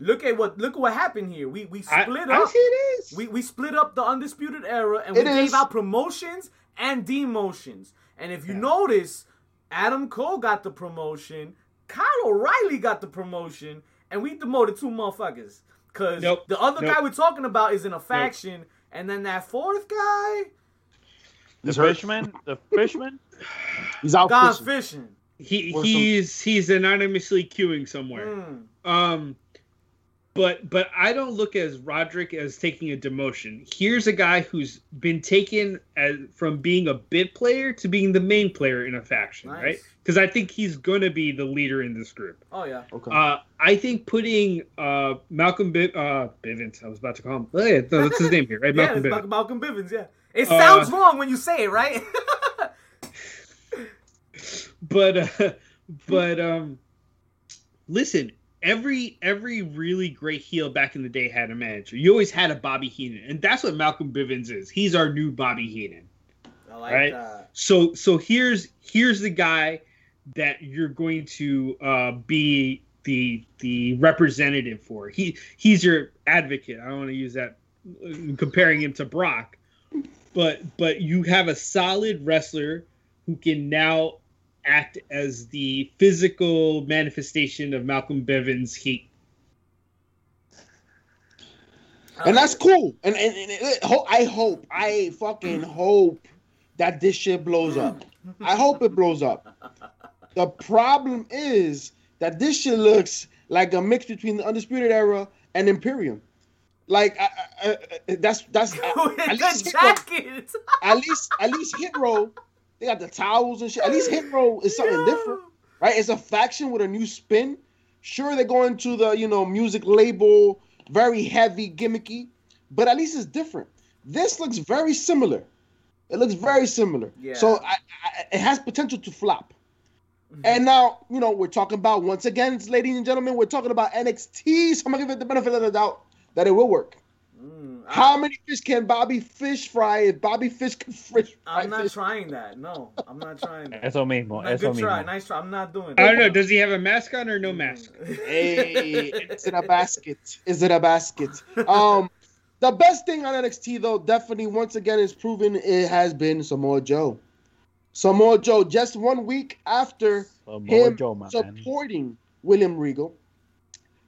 Look at what look at what happened here. We we split I up. see it is. We we split up the undisputed era and we It gave out promotions and demotions. And if you notice, Adam Cole got the promotion, Kyle O'Reilly got the promotion, and we demoted two motherfuckers. Cause Nope. the other Nope. guy we're talking about is in a faction, and then that fourth guy The He's hurt. fishman, the fishman. He's out gone fishing. fishing. he or some- he's he's anonymously queuing somewhere. Mm. Um, but but I don't look as Roderick as taking a demotion. Here's a guy who's been taken as from being a bit player to being the main player in a faction, Nice. right? Because I think he's gonna be the leader in this group. Oh yeah. Okay. Uh, I think putting uh, Malcolm Biv- uh, Bivens, I was about to call him. Oh, yeah, no, that's his name here, right? Yeah, Malcolm it's Bivens. Malcolm, Malcolm Bivens. Yeah, it Uh, sounds wrong when you say it, right? but uh, but um listen every every really great heel back in the day had a manager you always had a bobby heenan and that's what malcolm bivens is he's our new bobby heenan I like Right. that. so so here's here's the guy that you're going to uh be the the representative for he he's your advocate i don't want to use that uh, comparing him to brock but but you have a solid wrestler who can now act as the physical manifestation of Malcolm Bivens' heat. and that's cool. And, and, and it- I hope, I fucking hope that this shit blows up. I hope it blows up. The problem is that this shit looks like a mix between the Undisputed Era and Imperium. Like I, I, I, that's that's With at, the least Hit at least at least Hit Row. They got the towels and shit. At least Hit Row is something different right? It's a faction with a new spin. Sure, they're going to the you know music label, very heavy, gimmicky, but at least it's different. This looks very similar. It looks very similar. Yeah. So I, I, it has potential to flop. Mm-hmm. And now you know we're talking about once again, ladies and gentlemen, we're talking about NXT. So I'm gonna give it the benefit of the doubt that it will work. Mm, I- How many fish can Bobby Fish fry if Bobby Fish can fish fry I'm not fish? trying that. No, I'm not trying that. Eso mismo, Nah, eso good try, mismo. nice try. I'm not doing. I don't know. Does he have a mask on or no mask? Hey, is it a basket? Is it a basket? Um, the best thing on NXT though, definitely once again is proven it has been Samoa Joe. Samoa Joe just one week after Samoa him Joe, man. supporting William Regal,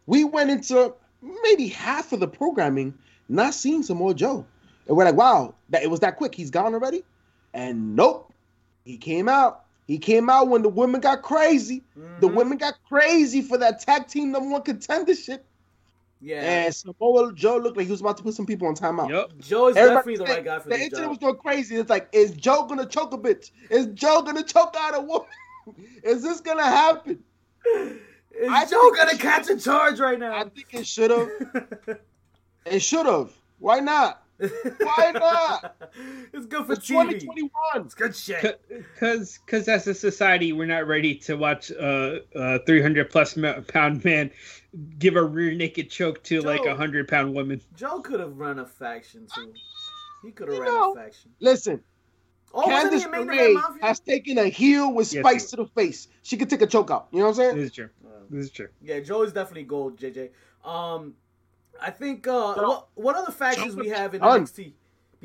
we went into maybe half of the programming not seeing Samoa Joe. And we're like, wow, that it was that quick. He's gone already. And nope, he came out. He came out when the women got crazy. The Mhm. women got crazy for that tag team number one contendership. Yeah. And Samoa Joe looked like he was about to put some people on timeout. Yup. Joe is Everybody definitely the right guy for the this internet job. was going crazy. It's like, is Joe gonna choke a bitch? Is Joe gonna choke out a woman? is this gonna happen? Is I Joe gonna catch a charge right now? I think it should have. It should have. Why not? Why not? it's good for It's TV. 2021. It's good shit. Because because as a society, we're not ready to watch a uh, uh, 300 pound man give a rear naked choke to like a 100 pound woman. Joe could have run a faction too. He could have You ran know. a faction. Listen, Oh, wasn't he Candice a LeRae has taken a heel with Yes, spikes to the face. She could take a choke out. You know what I'm saying? This is true. Uh, This is true. Yeah, Joe is definitely gold, JJ. Um, I think uh, what what other factions Joe we have in Dunne. NXT?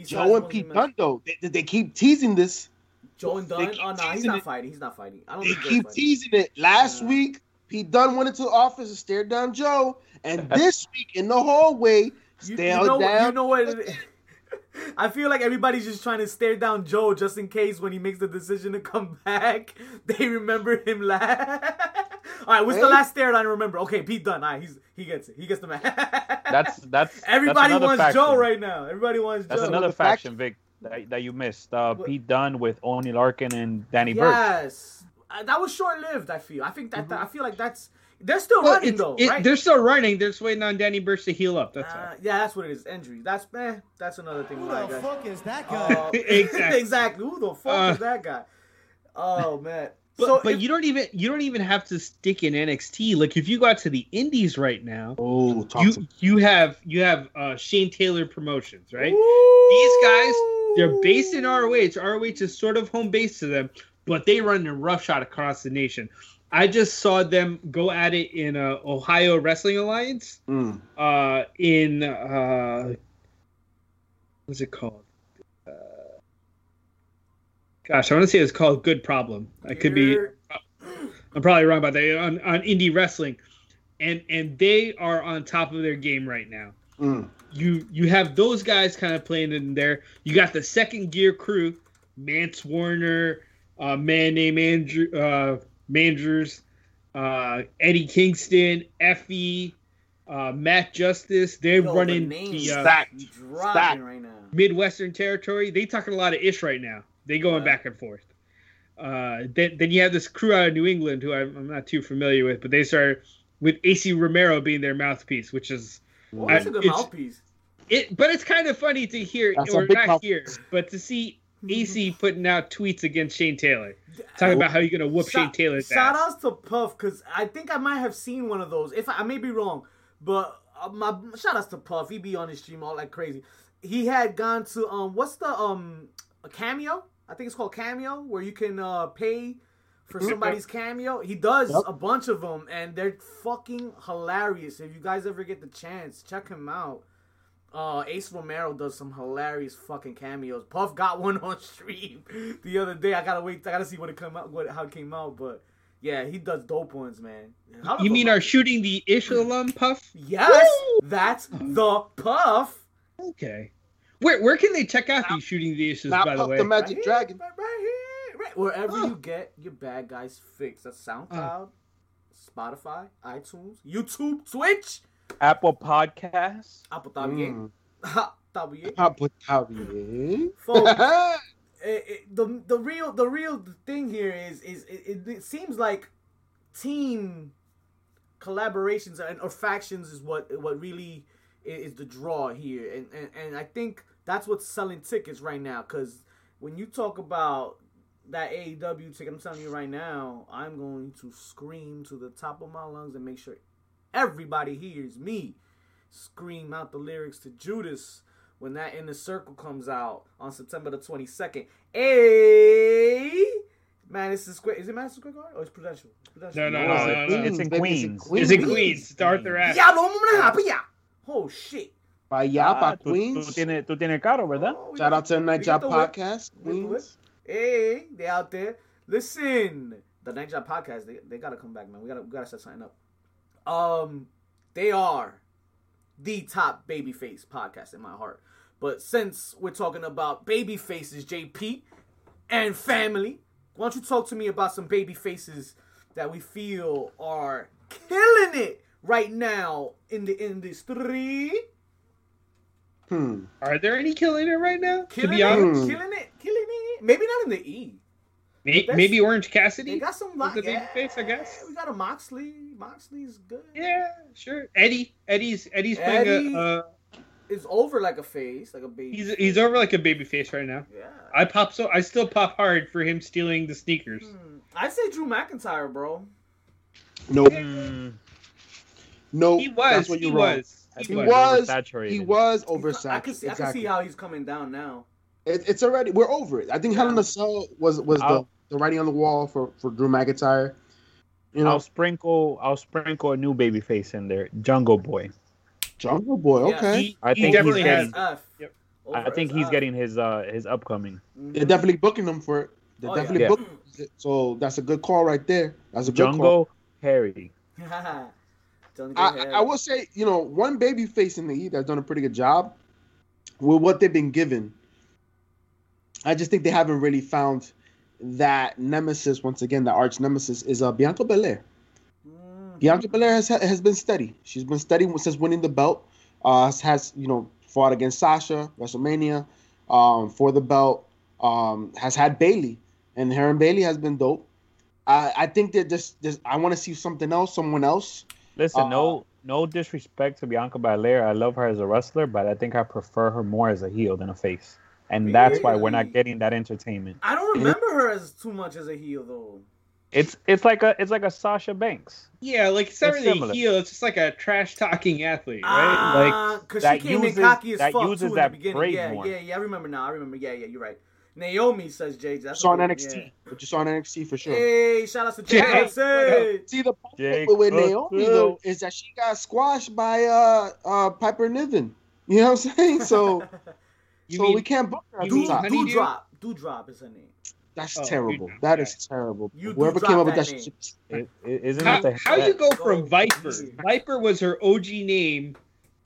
Joe and Pete? Dunne, though, they, they keep teasing this. Joe and Dunne. Oh no, he's teasing not it. fighting. He's not fighting. I don't They think keep fighting. teasing it. Last Yeah. week, Pete Dunne went into the office and stared down Joe. And this week in the hallway, You, you know, down. you know what? it- I feel like everybody's just trying to stare down Joe just in case when he makes the decision to come back, they remember him last. All right, what's the last stare I remember? Okay, Pete Dunne. All right, he's he gets it. He gets the man. That's that's everybody that's wants faction. Joe right now. Everybody wants That's Joe. another The faction, Vic, that, that you missed. Uh, What? Pete Dunne with Oney Lorcan and Danny Burch. Yes, Uh, that was short lived. I feel. I think that, that- I feel like that's they're still Well, running though, it- right? They're still running. They're just waiting on Danny Burch to heal up. That's Uh, all. yeah, that's what it is. Injury. That's eh, That's another thing. Who the guy. fuck is that guy? Uh, Exactly. exactly. Who the fuck Uh, is that guy? Oh man. But, so but if- you don't even you don't even have to stick in NXT. Like if you go out to the Indies right now, Oh, you to you have you have uh, Shane Taylor Promotions, right? These guys, They're based in ROH. ROH is sort of home base to them, but they run a rough shot across the nation. I just saw them go at it in uh, Ohio Wrestling Alliance. Mm. Uh, in uh, what's it called? Uh, gosh, I want to say it's called Good Problem. I could be. I'm probably wrong about that on, on indie wrestling, and and they are on top of their game right now. Mm. You you have those guys kind of playing in there. You got the second gear crew, Mance Warner, a man named Andrew uh, Mandrews, uh, Eddie Kingston, Effy, uh, Matt Justice. They're Yo, running the names the uh, Stacked. Stacked. right now. Midwestern territory. They talking a lot of ish right now. They going Yeah. back and forth. Uh, then, then you have this crew out of New England who I'm, I'm not too familiar with, but they started with Ace Romero being their mouthpiece, which is Oh, that's I- a good it's- mouthpiece. it. But it's kind of funny to hear, That's a or big not mouthpiece. hear, but to see Ace putting out tweets against Shane Taylor, talking about how you're gonna whoop Shane Shout- Taylor's Shout ass. outs to Puff because I think I might have seen one of those. If I, I may be wrong, but uh, my shout outs to Puff. He be on his stream all like crazy. He had gone to um what's the um a cameo? I think it's called cameo where you can uh pay for somebody's cameo. He does Yep. a bunch of them and they're fucking hilarious. If you guys ever get the chance, check him out. Uh, Ace Romero does some hilarious fucking cameos. Puff got one on stream the other day. I gotta wait. I gotta see what it come out, what how it came out. But yeah, he does dope ones, man. How You mean fuck- our shooting the ish alum puff? Yes, that's the Puff. Okay. Where where can they check out these shooting the issues? By the way, the Magic here, Dragon. right, right here, right wherever you get your bad guys fixed. That's uh. SoundCloud, Spotify, iTunes, YouTube, Twitch, Apple Podcasts. Apple Tabiye. Mm. Tabiye. Abu Dhabi. Folks, it, it, eh, eh, the the real the real thing here is is it, it, it seems like team collaborations and or factions is what what really is the draw here and and, and I think that's what's selling tickets right now because when you talk about that AEW ticket I'm telling you right now I'm going to scream to the top of my lungs and make sure everybody hears me scream out the lyrics to Judas when that inner circle comes out on September the 22nd. Hey, Madison Square. Is it Madison Square Garden oh, or is it Prudential? It's Prudential. No, no, No, no, it's- no, no. it's in Baby, Queens. Is it Queens? It's Arthur Ashe. Ya lo vamos a dejar, ya. Oh shit. Para allá, Ah, para tú, tú, Queens. tienes, tú tienes carro, ¿verdad? Oh, we Shout got- out to the Night we got Job the whip. Podcast, We got the whip. Queens. Hey, they out there. Listen, the Next Job podcast, they, they gotta come back, man. We gotta we gotta set something up. Um, they are the top babyface podcast in my heart. But since we're talking about baby faces, JP and family, why don't you talk to me about some baby faces that we feel are killing it right now in the industry? Hmm. Are there any killing it right now? Killing to be it, honest, killing it, killing it. Maybe not in the E. May- That's- maybe Orange They Cassidy. got some Is like the baby yeah, face, I guess? We got a Moxley. Moxley's good. Yeah, sure. Eddie, Eddie's Eddie's Eddie- playing a. Uh, It's over like a face, like a baby. he's he's over like a baby face right now. Yeah. I pop so I still pop hard for him stealing the sneakers. Hmm. I'd say Drew McIntyre, bro. Nope. Mm, Nope. He was. That's what He you're wrong. was. I He think He was. oversaturated. He was I can oversaturated. see. I can see how he's coming down now. It, it's already. We're over it. I think Hell in a Cell was was the, I'll- the writing on the wall for for Drew McIntyre. You know, I'll sprinkle. I'll sprinkle a new baby face in there. Jungle Boy. Jungle Boy. Yeah. Okay. He, I he think definitely he's has. getting- F. Yep. I think he's SF. getting his uh his upcoming. They're definitely booking him for it. They're Oh, definitely yeah. booking. it. So that's a good call right there. That's a good call. Jungle Harry. Don't I, I- will say, you know, one baby face in the E that's done a pretty good job with what they've been given. I just think they haven't really found that nemesis. Once again, the arch nemesis is uh, Bianca Belair. Mm. Bianca Belair has has been steady. She's been steady since winning the belt. Uh, has- you know fought against Sasha WrestleMania um, for the belt. Um, has had Bayley, and her and Bayley has been dope. I I think that just I want to see something else, someone else. Listen, Uh, no no disrespect to Bianca Belair. I love her as a wrestler, but I think I prefer her more as a heel than a face. And that's why we're not getting that entertainment. I don't remember her as too much as a heel though. It's it's like a it's like a Sasha Banks. Yeah, like it's not It's really similar. a heel. It's just like a trash talking athlete, right? Like because she that came uses- in cocky as that fuck uses too in the that beginning. Yeah, more. yeah, yeah. I remember now. I remember. Yeah, yeah. You're right. Naomi says Jay. That's saw on NXT. yeah. But you saw on NXT for sure. Hey, shout out to Jay, Jay. See the problem Jake with, with Naomi though is that she got squashed by uh uh Piper Niven. You know what I'm saying? So You so mean- we can't book her at you the mean top. Honeydew? Doudrop. Doudrop is her name. That's Oh, terrible. you- That is terrible. You Whoever came up with that that shit. It, it, isn't How, it the how you go Go from Viper? Viper was her OG name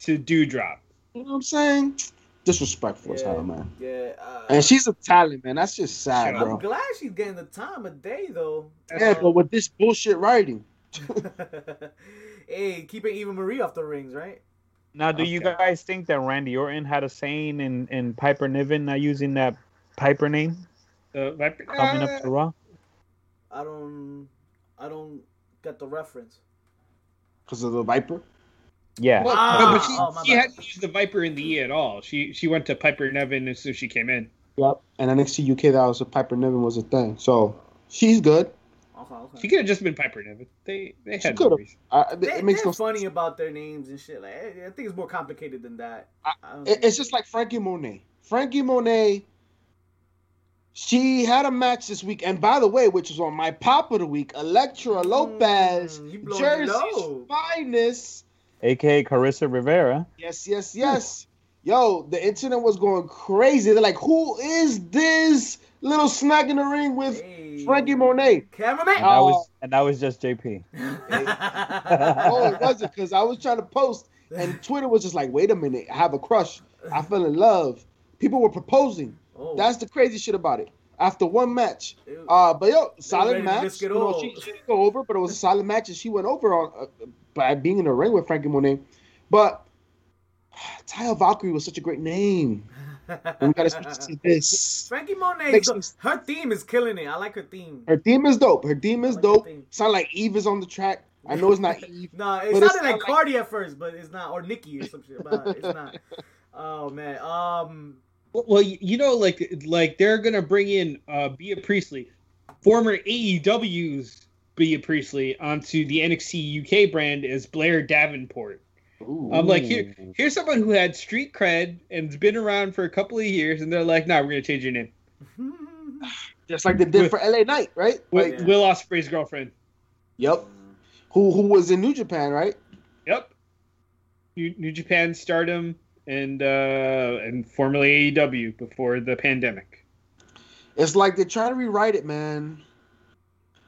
to Doudrop. You know what I'm saying? Disrespectful as Yeah. hell, man. Yeah. Uh, And she's a talent, man. That's just sad, Shut I'm bro. glad she's getting the time of day though. Yeah, but with this bullshit writing, hey, keeping Eva Marie off the rings, right? Now, do you guys think that Randy Orton had a saying in, in Piper Niven not using that Piper name Uh, Viper, coming uh, up to Raw? I don't. I don't get the reference. because of the Viper. Yeah. Well, Ah, no, but she, oh, my she bad. hadn't used the Viper in the E at all. She she went to Piper Niven as soon as she came in. Yep. And NXT UK, that was a Piper Niven was a thing. So she's good. Okay, okay. She could have just been Piper Niven. They they She had no could've. reason. I, it makes they're no funny sense. about their names and shit. Like, I I think it's more complicated than that. I- I It- It's just like Frankie Monet. Frankie Monet. She had a match this week, and by the way, which was on my pop of the week, Elektra Lopez, Mm, you blowing Jersey's finest. AKA Carissa Rivera. Yes, yes, yes. Yo, the internet was going crazy. They're like, "Who is this little snack in the ring with Hey. Frankie Monet?" Cameraman. And that Oh. was and that was just JP. oh, it wasn't because I was trying to post, and Twitter was just like, "Wait a minute, I have a crush. I fell in love." People were proposing. Oh. That's the crazy shit about it. After one match, Ew. uh, but yo, solid match. You know, she, she didn't go over, but it was a solid match, and she went over on uh, by being in the ring with Frankie Monet. But Taya Valkyrie was such a great name. We gotta switch to this. Frankie Monet, her theme is killing it. I like her theme. Her theme is dope. Her theme is like dope. Sound like Eve is on the track. I know it's not Eve. No, it sounded like not like- Cardi at first, but it's not, or Nikki or some shit. But it's not. Oh man. Um. Well, you you know, like like they're gonna bring in uh Bea Priestley, former AEW's Bea Priestley, onto the NXT UK brand as Blair Davenport. I'm like, here, here's someone who had street cred and's been around for a couple of years, and they're like, "Nah, we're gonna change your name." just like they did With- for LA Knight, right? Will, Like, Will Ospreay's girlfriend. Yep. Who who was in New Japan, right? Yep. New, New Japan Stardom and uh and formerly AEW before the pandemic. It's like they're trying to rewrite it, man.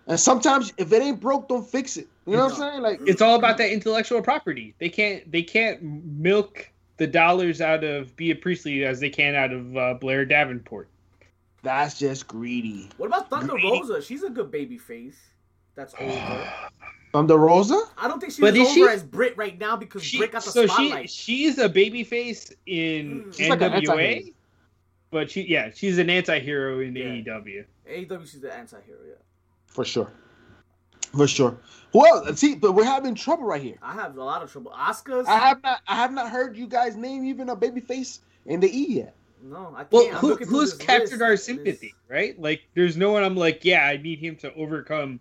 And sometimes if it ain't broke, don't fix it. You know what I'm saying? Like It's all about that intellectual property. They can't they can't milk the dollars out of Bea Priestley as they can out of uh, Blair Davenport. that's just greedy. What about Thunder Greedy. Rosa? She's a good baby face. That's over. Thunder Rosa? I don't think she's But is over she- as Britt right now because She, Britt got the so she she's a babyface in Mm. She's like an NWA, but she yeah she's an anti-hero in Yeah. AEW. AEW, she's the anti-hero. Yeah, For sure. For sure. Well, see, but we're having trouble right here. I have a lot of trouble. Oscars. I have not I have not heard you guys name even a baby face in the E yet. no, I can't. Well, I'm who, who's this captured list. our This- sympathy, right? Like, there's no one I'm like, yeah, I need him to overcome.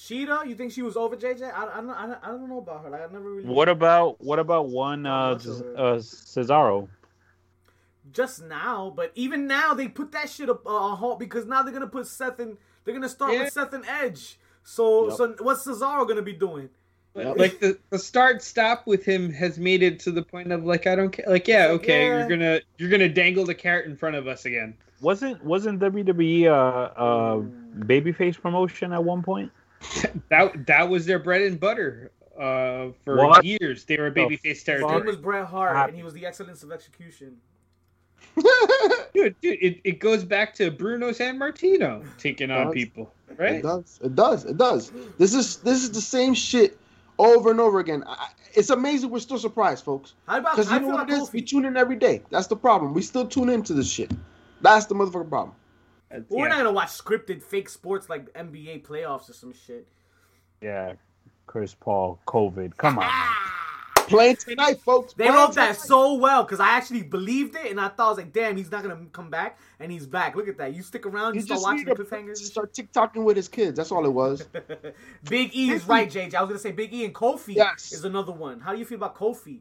Sheeta, you think she was over JJ? I, I, don't, I, don't, I don't know about her. Like I never really. What about what about one uh, Z- uh Cesaro? Just now, but even now they put that shit up uh, on halt because now they're gonna put Seth and they're gonna start Yeah. with Seth and Edge. So, Yep. so what's Cesaro gonna be doing? Yep. Like the, the start stop with him has made it to the point of like I don't care. Like yeah, okay, yeah. you're gonna you're gonna dangle the carrot in front of us again. Wasn't wasn't WWE a uh, uh, babyface promotion at one point? That that was their bread and butter uh, for What? years. They were The babyface His territory. name was Bret Hart, Fuck. and he was the excellence of execution. Dude, dude, it, it goes back to Bruno Sammartino taking on Does. people, It does. It does. It does. This is this is the same shit over and over again. I, it's amazing we're still surprised, folks. Because you know feel what like it is? We tune in every day. That's the problem. We still tune into this shit. That's the motherfucking problem. That's- Well, We're yeah. not gonna watch scripted fake sports like NBA playoffs or some shit. Yeah, Chris Paul, COVID. Come on. man. Ah! Playing tonight, folks. They Playing wrote that so well because I actually believed it, and I thought I was like, "Damn, he's not gonna come back," and he's back. Look at that. You stick around, you He start just watching needed the to cliffhangers. start TikToking with his kids. That's all it was. Big E is right, JJ. I was gonna say Big E and Kofi Yes. is another one. How do you feel about Kofi?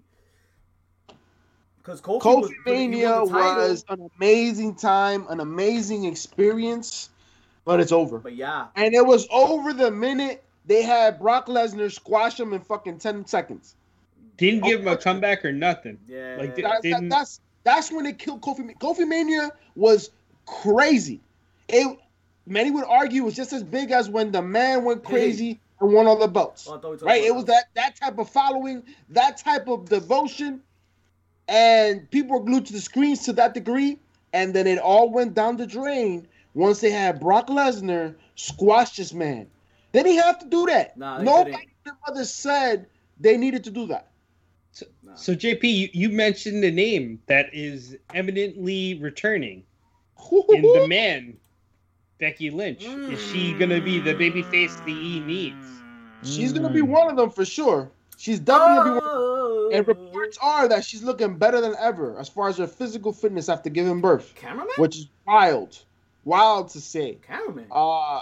Because Kofi, Kofi was, Mania won was an amazing time, an amazing experience, but it's over. but yeah, And it was over the minute they had Brock Lesnar squash him in fucking 10 seconds. Didn't give him a comeback or nothing. yeah. Like, That- that- Didn't- that's that's when they killed Kofi. Kofi Mania was crazy. It many would argue was just as big as when the man went crazy and won all the belts. Oh, I thought we talked right? It was that that type of following, that type of devotion, and people were glued to the screens to that degree. And then it all went down the drain once they had Brock Lesnar squash this man. They didn't have to do that. Nah, Nobody didn't. in the mother said they needed to do that. Nah. So JP, you, you mentioned a name that is eminently returning in the man, Becky Lynch. Is she gonna be the baby face the E needs? She's gonna be Mm. one of them for sure. She's definitely gonna be one. Reports are that she's looking better than ever as far as her physical fitness after giving birth, cameraman, which is wild, wild to say. cameraman. Uh,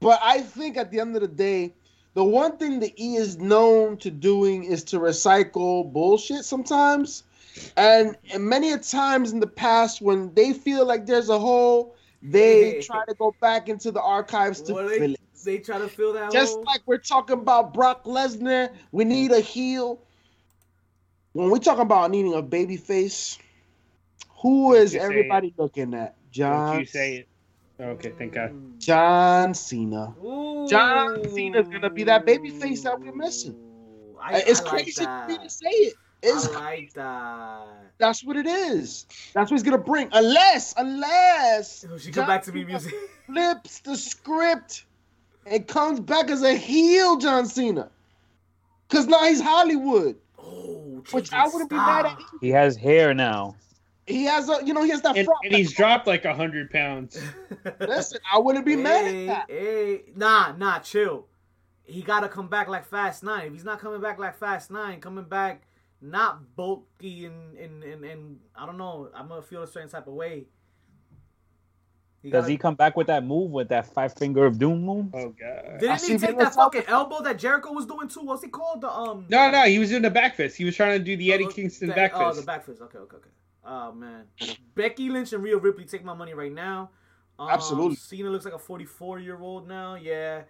but I think at the end of the day, the one thing the E is known to doing is to recycle bullshit sometimes. And, and many a times in the past, when they feel like there's a hole, they try to go back into the archives to fill they, it. they try to fill that Just hole. like we're talking about Brock Lesnar, we need a heel. When we're talking about needing a baby face, who Don't is you say everybody looking at? Don't John you say it? Okay, thank God. John Cena. Ooh. John Cena's gonna be that baby face that we're missing. I, it's I like crazy that. for me to say it. It's I like that. that's what it is. That's what he's gonna bring. Unless, unless Oh, she John come back to me music. flips the script and comes back as a heel John Cena. Cause now he's Hollywood. Oh, Which JJ, I wouldn't be mad at. either. He has hair now. He has a, you know, he has that. And, front. and he's dropped like a hundred pounds. Listen, I wouldn't be mad at that. Hey, nah, nah, chill. He gotta come back like Fast Nine. If he's not coming back like Fast Nine, coming back not bulky and and and, and I don't know, I'm gonna feel a certain type of way. He Does gotta- he come back with that move with that five finger of doom move? Oh god. I Didn't see he take that fucking Russell. elbow that Jericho was doing too? What's he called? The um. No, no, he was doing the back fist. He was trying to do the Eddie Oh, Kingston that- back Oh, the back fist. Okay, okay, okay. Oh man, Becky Lynch and Rhea Ripley take my money right now. Um, Absolutely. Cena looks like a 44 year old now. Yeah.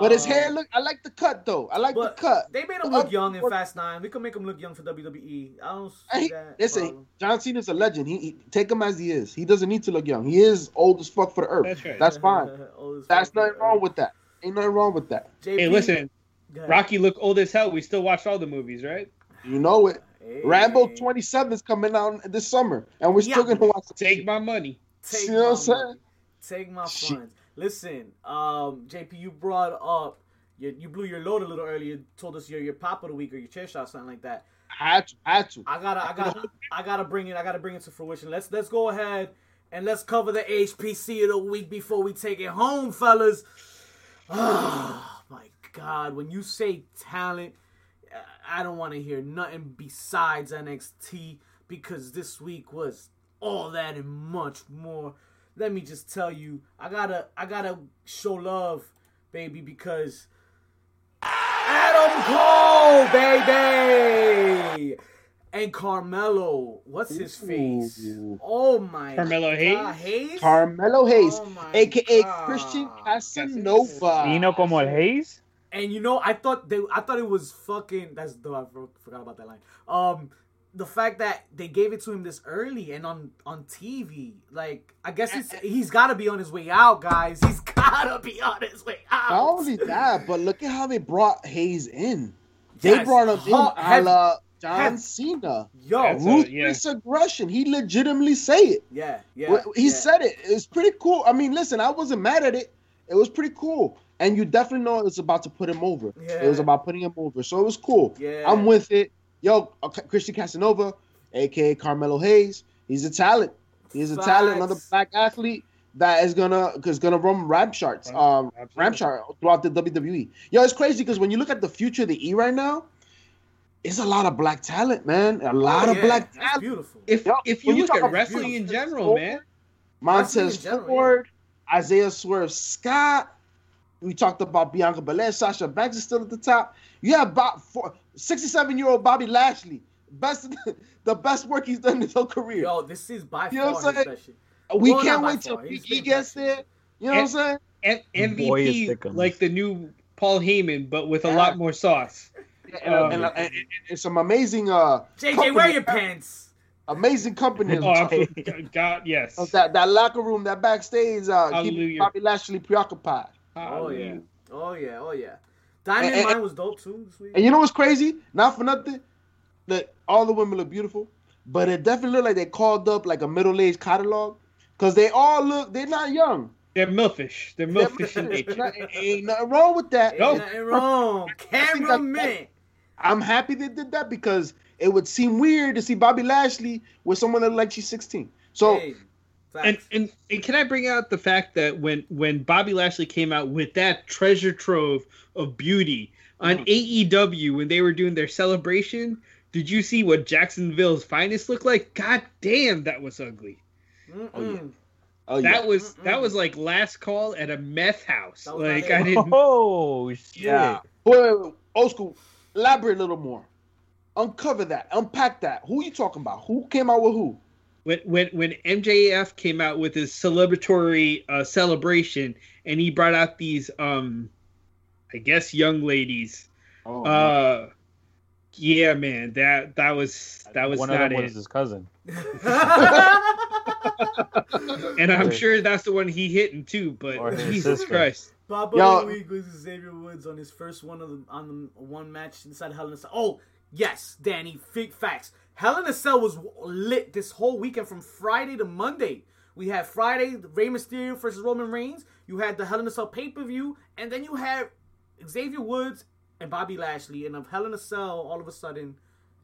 But his Um, hair look. I like the cut though. I like the cut. They made him Look look young in Fast Nine. We could make him look young for WWE. I don't see Hey, that. listen, problem. John Cena's a legend. He, he take him as he is. He doesn't need to look young. He is old as fuck for the earth. That's right. That's fine. That's nothing wrong with that. Ain't nothing wrong with that. JP, Hey, listen. Rocky look old as hell. We still watch all the movies, right? You know it. Hey. Rambo 27 is coming out this summer, and we're still gonna watch. Take my money. Take See what I'm my saying? money. Take my funds. Listen, um, JP, you brought up you, you blew your load a little earlier. Told us you're your pop of the week or your chair shot, something like that. Had to, had to. I gotta, I gotta, I gotta bring it. I gotta bring it to fruition. Let's let's go ahead and let's cover the HPC of the week before we take it home, fellas. Oh my God! When you say talent, I don't want to hear nothing besides NXT because this week was all that and much more. Let me just tell you, I gotta, I gotta show love, baby, because Adam Cole, baby, and Carmelo. What's his face? Ooh. Oh my Carmelo God, Hayes? Hayes. Carmelo Hayes, Oh aka God. Christian Casanova. Dino como el Hayes. And you know, I thought they, I thought it was fucking. That's the I forgot about that line. Um, the fact that they gave it to him this early and on on TV, like I guess he's he's got to be on his way out, guys. He's gotta be on his way out. Not only that, but look at how they brought Hayes in. They Yes, brought him in hot- a la John heavy. Cena. Yo, That's a- Ruthless aggression. He legitimately say it. yeah, yeah. He yeah. said it. It's pretty cool. I mean, listen, I wasn't mad at it. It was pretty cool. And you definitely know it's about to put him over. It was about putting him over. So it was cool. Yeah. I'm with it. Yo, uh, Christian Casanova, aka Carmelo Hayes, he's a talent. He's a talent, another black athlete that is gonna is gonna run ramp charts, um, Absolutely. ramp chart throughout the WWE. Yo, it's crazy because when you look at the future of the E right now, it's a lot of black talent, man. A lot Oh, of black That's talent. beautiful. If Yo, if you you look talk at about wrestling in general, Ford, man, Montez Wrestling in general, Ford, Isaiah Swerve Scott. We talked about Bianca Belair, Sasha Banks is still at the top. You have about 67 year old Bobby Lashley, best the best work he's done in his whole career. Yo, this is by You know far what I'm saying? best we well, can't wait till far. He's he been gets best. there. You know what I'm saying? M- Boy, it's MVP like the new Paul Heyman, but with a lot more sauce. And, Um, and, and, and, and some amazing uh JJ, company- wear your pants. amazing company. Oh, absolutely. God, yes. That, that locker room, that backstage, uh, keep Hallelujah. Bobby Lashley preoccupied. Oh yeah, Hallelujah. oh yeah, oh yeah. Diamond And- and- Mine was dope too this week. And you know what's crazy? Not for nothing, that all the women look beautiful, but it definitely looked like they called up like a middle-aged catalog because they all look. They're not young. They're milfish. They're They're- milfish in ain't nature. nothing- ain't nothing wrong with that. Ain't No. nothing wrong. Cameraman. I'm happy they did that because it would seem weird to see Bobby Lashley with someone that look like she's 16. So Hey, And, and and can I bring out the fact that when when Bobby Lashley came out with that treasure trove of beauty on mm. AEW when they were doing their celebration, did you see what Jacksonville's finest looked like? God damn, that was ugly. Mm-mm. Oh, yeah. oh yeah, That was Mm-mm. that was like last call at a meth house. That was not Like. I didn't. Oh shit! yeah. Wait, wait, wait. Old school. Elaborate a little more. Uncover that. Unpack that. Who are you talking about? Who came out with who? When when when MJF came out with his celebratory uh, celebration and he brought out these um I guess young ladies. Oh, Uh yeah, man, that that was that was One of them it. was his cousin. and I'm sure that's the one he hitting too, but Or Jesus sister. Christ. Papa Yo. of the week was Xavier Woods on his first one of the on the one match inside Hell in a Cell. Oh yes, Danny, fake facts. Hell in a Cell was lit this whole weekend from Friday to Monday. We had Friday Rey Mysterio versus Roman Reigns. You had the Hell in a Cell pay per view, and then you had Xavier Woods and Bobby Lashley, and of Hell in a Cell all of a sudden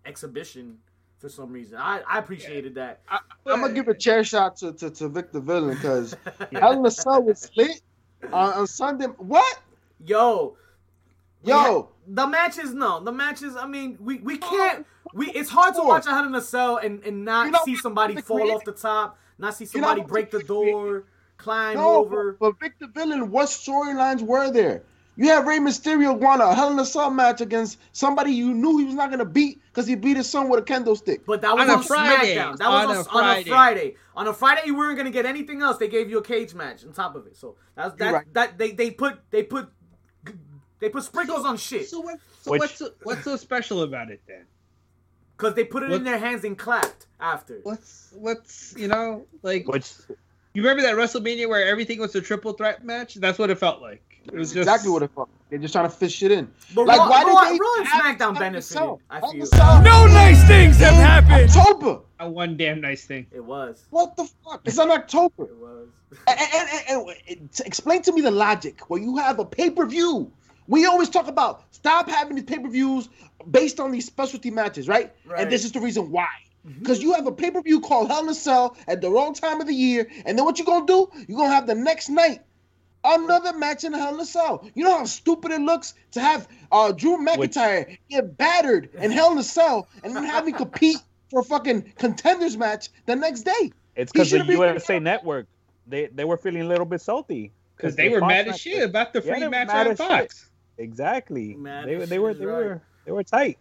exhibition for some reason. I, I appreciated that. I, am gonna give a chair shot to, to, to Victor Villain because Hell in a Cell was lit on, on Sunday. What? Yo, Yo, The matches, no. The matches, I mean, we, we can't. We it's hard to watch a Hell in a Cell and, and not You know, see somebody fall creative- off the top, not see You know somebody break the the door, climb no, over. but, but Victor Villain, what storylines were there? You have Rey Mysterio won a Hell in a Cell match against somebody you knew he was not gonna beat because he beat his son with a kendo stick. But that was On on, a Friday. SmackDown. That was On on, a on Friday. a Friday. On a Friday, you weren't gonna get anything else. They gave you a cage match on top of it. So that's that. right. That they they put they put g- They put sprinkles on shit So what? So Which- what's so, what's so special about it then? because they put it in their hands and clapped after. What's what's you know like Which you remember that WrestleMania where everything was a triple threat match? That's what it felt like. It was just exactly what it felt. They're just trying to fish shit in. But Like, Raw, why did Raw, they Raw and SmackDown have benefited. I feel Cell No nice things have in happened. October. a one damn nice thing. it was. What the fuck? It's in October. It was. And, and, and, and- and t- explain to me the logic where you have a pay per view. We always talk about stop having these pay per views based on these specialty matches, right? Right. And this is the reason why. Because you have a pay per view called Hell in a Cell at the wrong time of the year, and then what you gonna do? You're gonna have the next night another match in Hell in a Cell. You know how stupid it looks to have uh, Drew McIntyre get battered in Hell in a Cell and then have him compete for a fucking contenders match the next day. it's He because the should've been- USA Network they they were feeling a little bit salty Because they were Fox mad as shit about the free they were match mad on as shit. Fox. Exactly. Mad They, as they were they is were they were tight.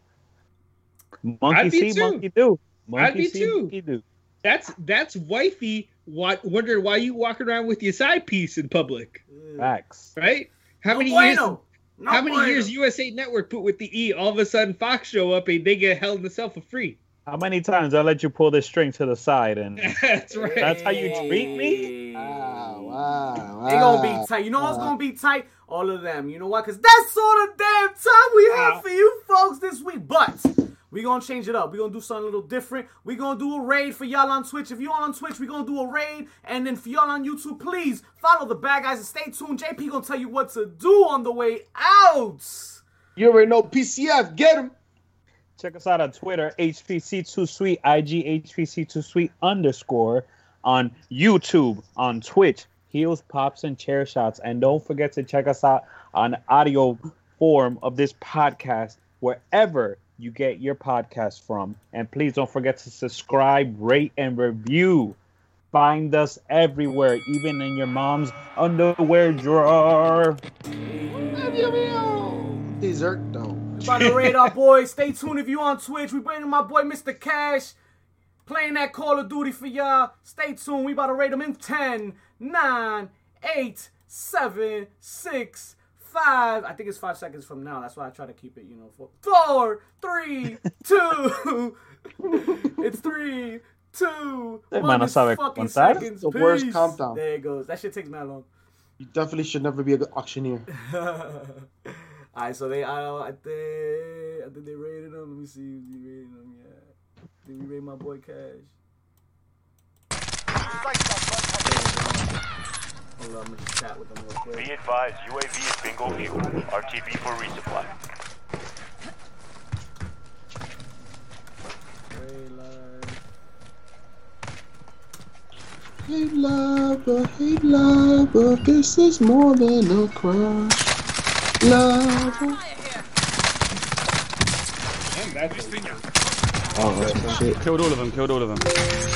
Monkey see, too. monkey do. Monkey I'd be see, too. monkey do. That's that's wifey wa- wondering why you walking around with your side piece in public, Facts. right? How No many bueno. years? No how many bueno. years USA Network put with the E? All of a sudden, Fox show up and they get Hell in the Cell for free. How many times I let you pull this string to the side and That's right. That's how you treat me? Ah, wow, wow, They gonna be tight. You know what's Wow. gonna be tight? All of them. You know why? Because that's all the damn time we have Wow. for you folks this week. But we gonna change it up. we gonna do something a little different. we gonna do a raid for y'all on Twitch. If you're on Twitch, we gonna do a raid. And then for y'all on YouTube, please follow the bad guys and stay tuned. JP gonna tell you what to do on the way out. You already know PCF. Get him. check us out on Twitter, HPC2Sweet, IG HPC2Sweet underscore, on YouTube, on Twitch, Heels, Pops, and Chair Shots. And don't forget to check us out on audio form of this podcast, wherever you get your podcast from. And please don't forget to subscribe, rate, and review. Find us everywhere, even in your mom's underwear drawer. Dessert though. About to raid our boys. Stay tuned if you on Twitch. We bringing my boy Mr. Cash. Playing that Call of Duty for y'all. Stay tuned. We about to rate them in 10, 9, 8, 7, 6, 5. I think it's 5 seconds from now. That's why I try to keep it, you know, for 4, 3, 2. it's 3, 2, Hey, 1. no It's fucking seconds. The worst Peace. countdown. There it goes. That shit takes me that long. You definitely should never be an auctioneer. Alright, so they, I, I think, I think they rated them. Let me see if they rated him. Yeah, did we rate my boy Cash? Hold on, I'm gonna chat with them real Be advised, UAV is bingo fuel. RTB for resupply. Ray live. Hey lover, hey lover, this is more than a crush. Lover. Damn, that's Oh, shit. Killed all of them. Killed all of them.